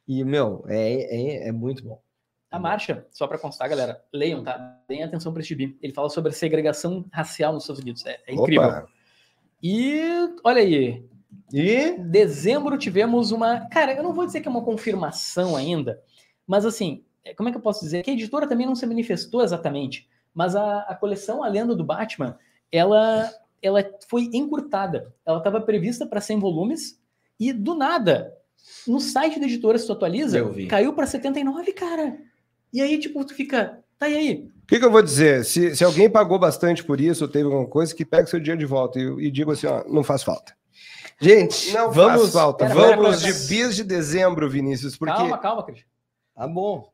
E, meu, é, é, é muito bom. A marcha, só pra constar, galera, leiam, tá? Deem atenção pra esse gibi. Ele fala sobre a segregação racial nos Estados Unidos. É, é incrível. Opa, E olha aí, E dezembro tivemos uma. Cara, eu não vou dizer que é uma confirmação ainda, mas assim, é, como é que eu posso dizer? Que a editora também não se manifestou exatamente, mas a, a coleção A Lenda do Batman, ela, ela foi encurtada. Ela estava prevista para 100 volumes e do nada, no site da editora, se tu atualiza, Eu vi. caiu para 79, cara. E aí, tipo, tu fica. Tá e aí? O que, que eu vou dizer? Se, se alguém pagou bastante por isso, ou teve alguma coisa, que pega seu dinheiro de volta e, e diga assim, ó, não faz falta. Gente, Não vamos. faz falta. Pera, pera, vamos pera, de bis de dezembro, Vinícius, porque Calma, calma, Cris. Tá bom.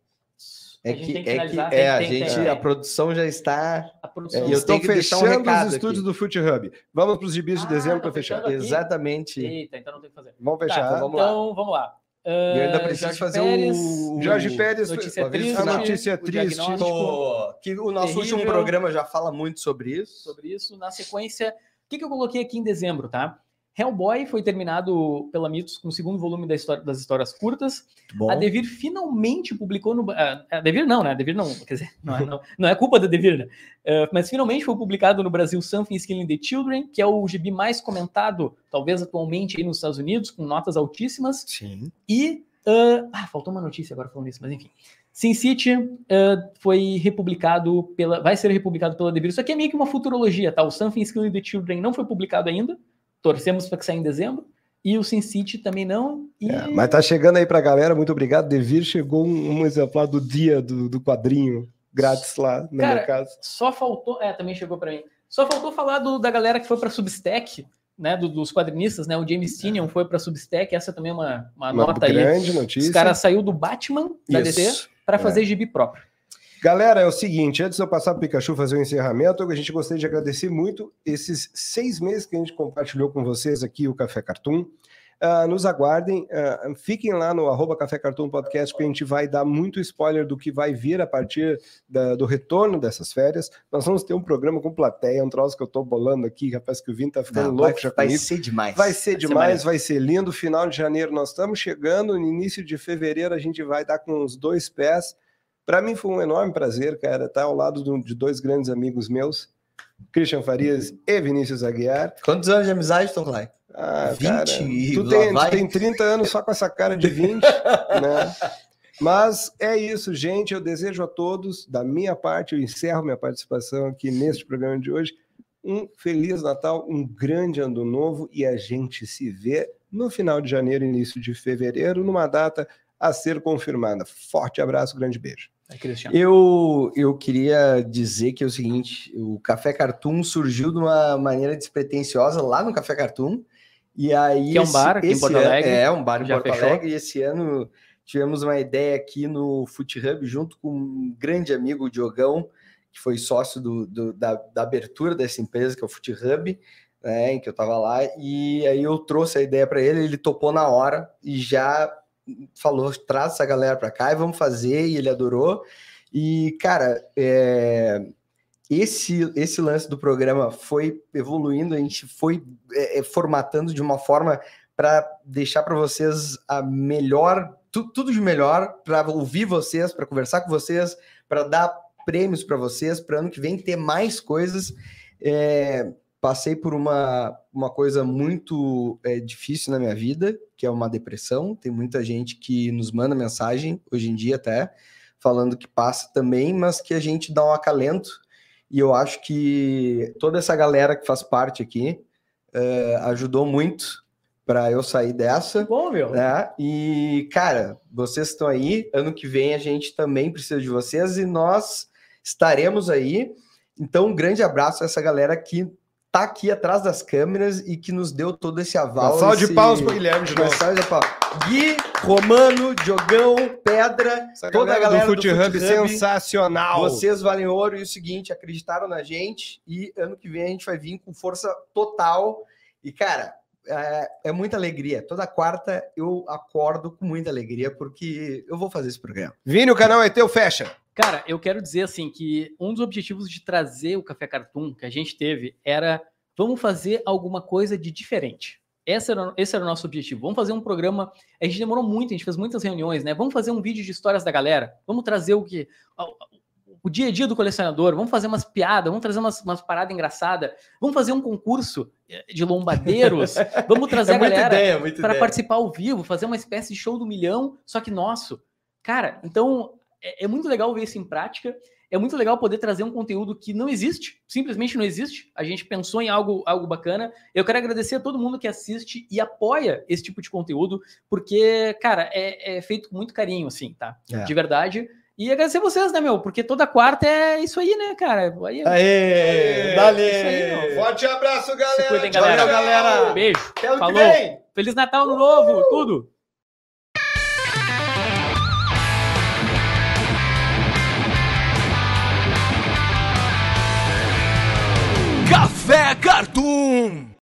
É A gente que, tem que é, que finalizar, é, a gente, tem- a produção já está. A produção. E eu estão um fechando recado os estúdios aqui. do Foot Hub. Vamos para os gibis de Ah, dezembro tá para fechar. fechando aqui. Exatamente. Eita, então não tem o que fazer. Vamos Tá, fechar. então vamos lá. Então, vamos lá. E eu ainda Ah, preciso Jorge fazer Pérez, o. Jorge Pérez, Notícia triste, a notícia o triste. Tô- Que o nosso último Terrível. programa já fala muito sobre isso. sobre isso. Na sequência, o que, que eu coloquei aqui em dezembro, tá? Hellboy foi terminado pela Mitos com o segundo volume da história, das histórias curtas. Bom. A Devir finalmente publicou no. ah, A Devir não, né? A Devir não, quer dizer, não é, não, não é culpa da Devir, né? Ah, mas finalmente foi publicado no Brasil Something is Killing the Children, que é o gibi mais comentado, talvez atualmente, aí nos Estados Unidos, com notas altíssimas. Sim. E. ah, ah, faltou uma notícia agora falando isso, mas enfim. Sin City ah, foi republicado pela. Vai ser republicado pela Devir. Isso aqui é meio que uma futurologia, tá? O Something is Killing the Children não foi publicado ainda. Torcemos para que saia em dezembro. E o Sin City também não. E... É, mas tá chegando aí pra galera, muito obrigado. Devir chegou um, um exemplar do dia do, do quadrinho grátis lá no Cara, meu caso. Só faltou. É, também chegou para mim. Só faltou falar do- da galera que foi para Substack, né? do- dos quadrinistas, né? O James Tinian foi para Substack. Essa também é uma, uma, Uma nota aí. grande Os notícia. caras saiu do Batman da Isso. DC para É. fazer gibi próprio. Galera, é o seguinte, antes de eu passar para o Pikachu fazer o encerramento, a gente gostaria de agradecer muito esses seis meses que a gente compartilhou com vocês aqui o Café Cartoon. Ah, nos aguardem, ah, fiquem lá no arroba Café Cartoon Podcast, que a gente vai dar muito spoiler do que vai vir a partir da- do retorno dessas férias. Nós vamos ter um programa com plateia, um troço que eu estou bolando aqui, rapaz, que o Vini tá ficando Não, louco vai, já vai comigo. ser demais. Vai ser Vai ser demais, maneiro. vai ser lindo. Final de janeiro nós estamos chegando, no início de fevereiro a gente vai dar com os dois pés. Para mim foi um enorme prazer, cara, estar ao lado do- de dois grandes amigos meus, Christian Farias e Vinícius Aguiar. Quantos anos de amizade, Tom Klein? Ah, 20 cara, e tu lá tem, tu tem 30 anos só com essa cara de 20, né? Mas é isso, gente. Eu desejo a todos, da minha parte, eu encerro minha participação aqui neste programa de hoje. Um feliz Natal, um grande ano novo e a gente se vê no final de janeiro, início de fevereiro, numa data a ser confirmada. Forte abraço, grande beijo. É, Cristiano. Eu, eu queria dizer que é o seguinte: o Café Cartoon surgiu de uma maneira despretensiosa lá no Café Cartoon. E aí. Que é um bar aqui em Porto ano- Alegre. É, um bar em Porto fechou. Alegre. E esse ano tivemos uma ideia aqui no Foot Hub, junto com um grande amigo, o Diogão, que foi sócio do, do- da, da abertura dessa empresa, que é o Foot Hub, né, em que eu estava lá. E aí eu trouxe a ideia para ele, ele topou na hora e já falou: traz essa galera para cá e vamos fazer. E ele adorou. E, cara, é, esse, esse lance do programa foi evoluindo, a gente foi é, é, formatando de uma forma para deixar para vocês a melhor, tu- tudo de melhor, para ouvir vocês, para conversar com vocês, para dar prêmios para vocês, para ano que vem ter mais coisas. É, passei por uma, uma coisa muito é, difícil na minha vida, que é uma depressão. Tem muita gente que nos manda mensagem, hoje em dia até, falando que passa também, mas que a gente dá um acalento. E eu acho que toda essa galera que faz parte aqui é, ajudou muito para eu sair dessa. Bom, meu. Né? E, cara, vocês estão aí. Ano que vem a gente também precisa de vocês e nós estaremos aí. Então, um grande abraço a essa galera que tá aqui atrás das câmeras e que nos deu todo esse aval. Salve esse... de paus pro Guilherme de novo. Salve de pau. Gui, Romano, Diogão, Pedra, Essa toda a galera do do Foot Hub Hub. sensacional. Vocês valem ouro e o seguinte, acreditaram na gente e ano que vem a gente vai vir com força total. E, cara, é, é muita alegria. Toda quarta eu acordo com muita alegria porque eu vou fazer esse programa. Vini, o canal é teu, fecha. Cara, eu quero dizer assim que um dos objetivos de trazer o Café Cartoon que a gente teve era vamos fazer alguma coisa de diferente. Esse era, esse era o nosso objetivo. Vamos fazer um programa. A gente demorou muito, a gente fez muitas reuniões, né? Vamos fazer um vídeo de histórias da galera. Vamos trazer o que. O dia a dia do colecionador, vamos fazer umas piadas, vamos trazer umas, umas paradas engraçadas, vamos fazer um concurso eh, de lombadeiros, vamos trazer É a galera para participar ao vivo, fazer uma espécie de show do milhão, só que nosso. Cara, então é, é muito legal ver isso em prática. É muito legal poder trazer um conteúdo que não existe, simplesmente não existe. A gente pensou em algo, algo bacana. Eu quero agradecer a todo mundo que assiste e apoia esse tipo de conteúdo, porque, cara, é, é feito com muito carinho, assim, tá? É. De verdade. E agradecer vocês, né, meu? Porque toda quarta é isso aí, né, cara? Aí, Aê, dale! Isso aí. Forte abraço, se galera. cuidem, Tchau, galera. galera. Beijo. Até Falou. vem! Feliz Natal, Ano Novo, tudo. Café Cartoon.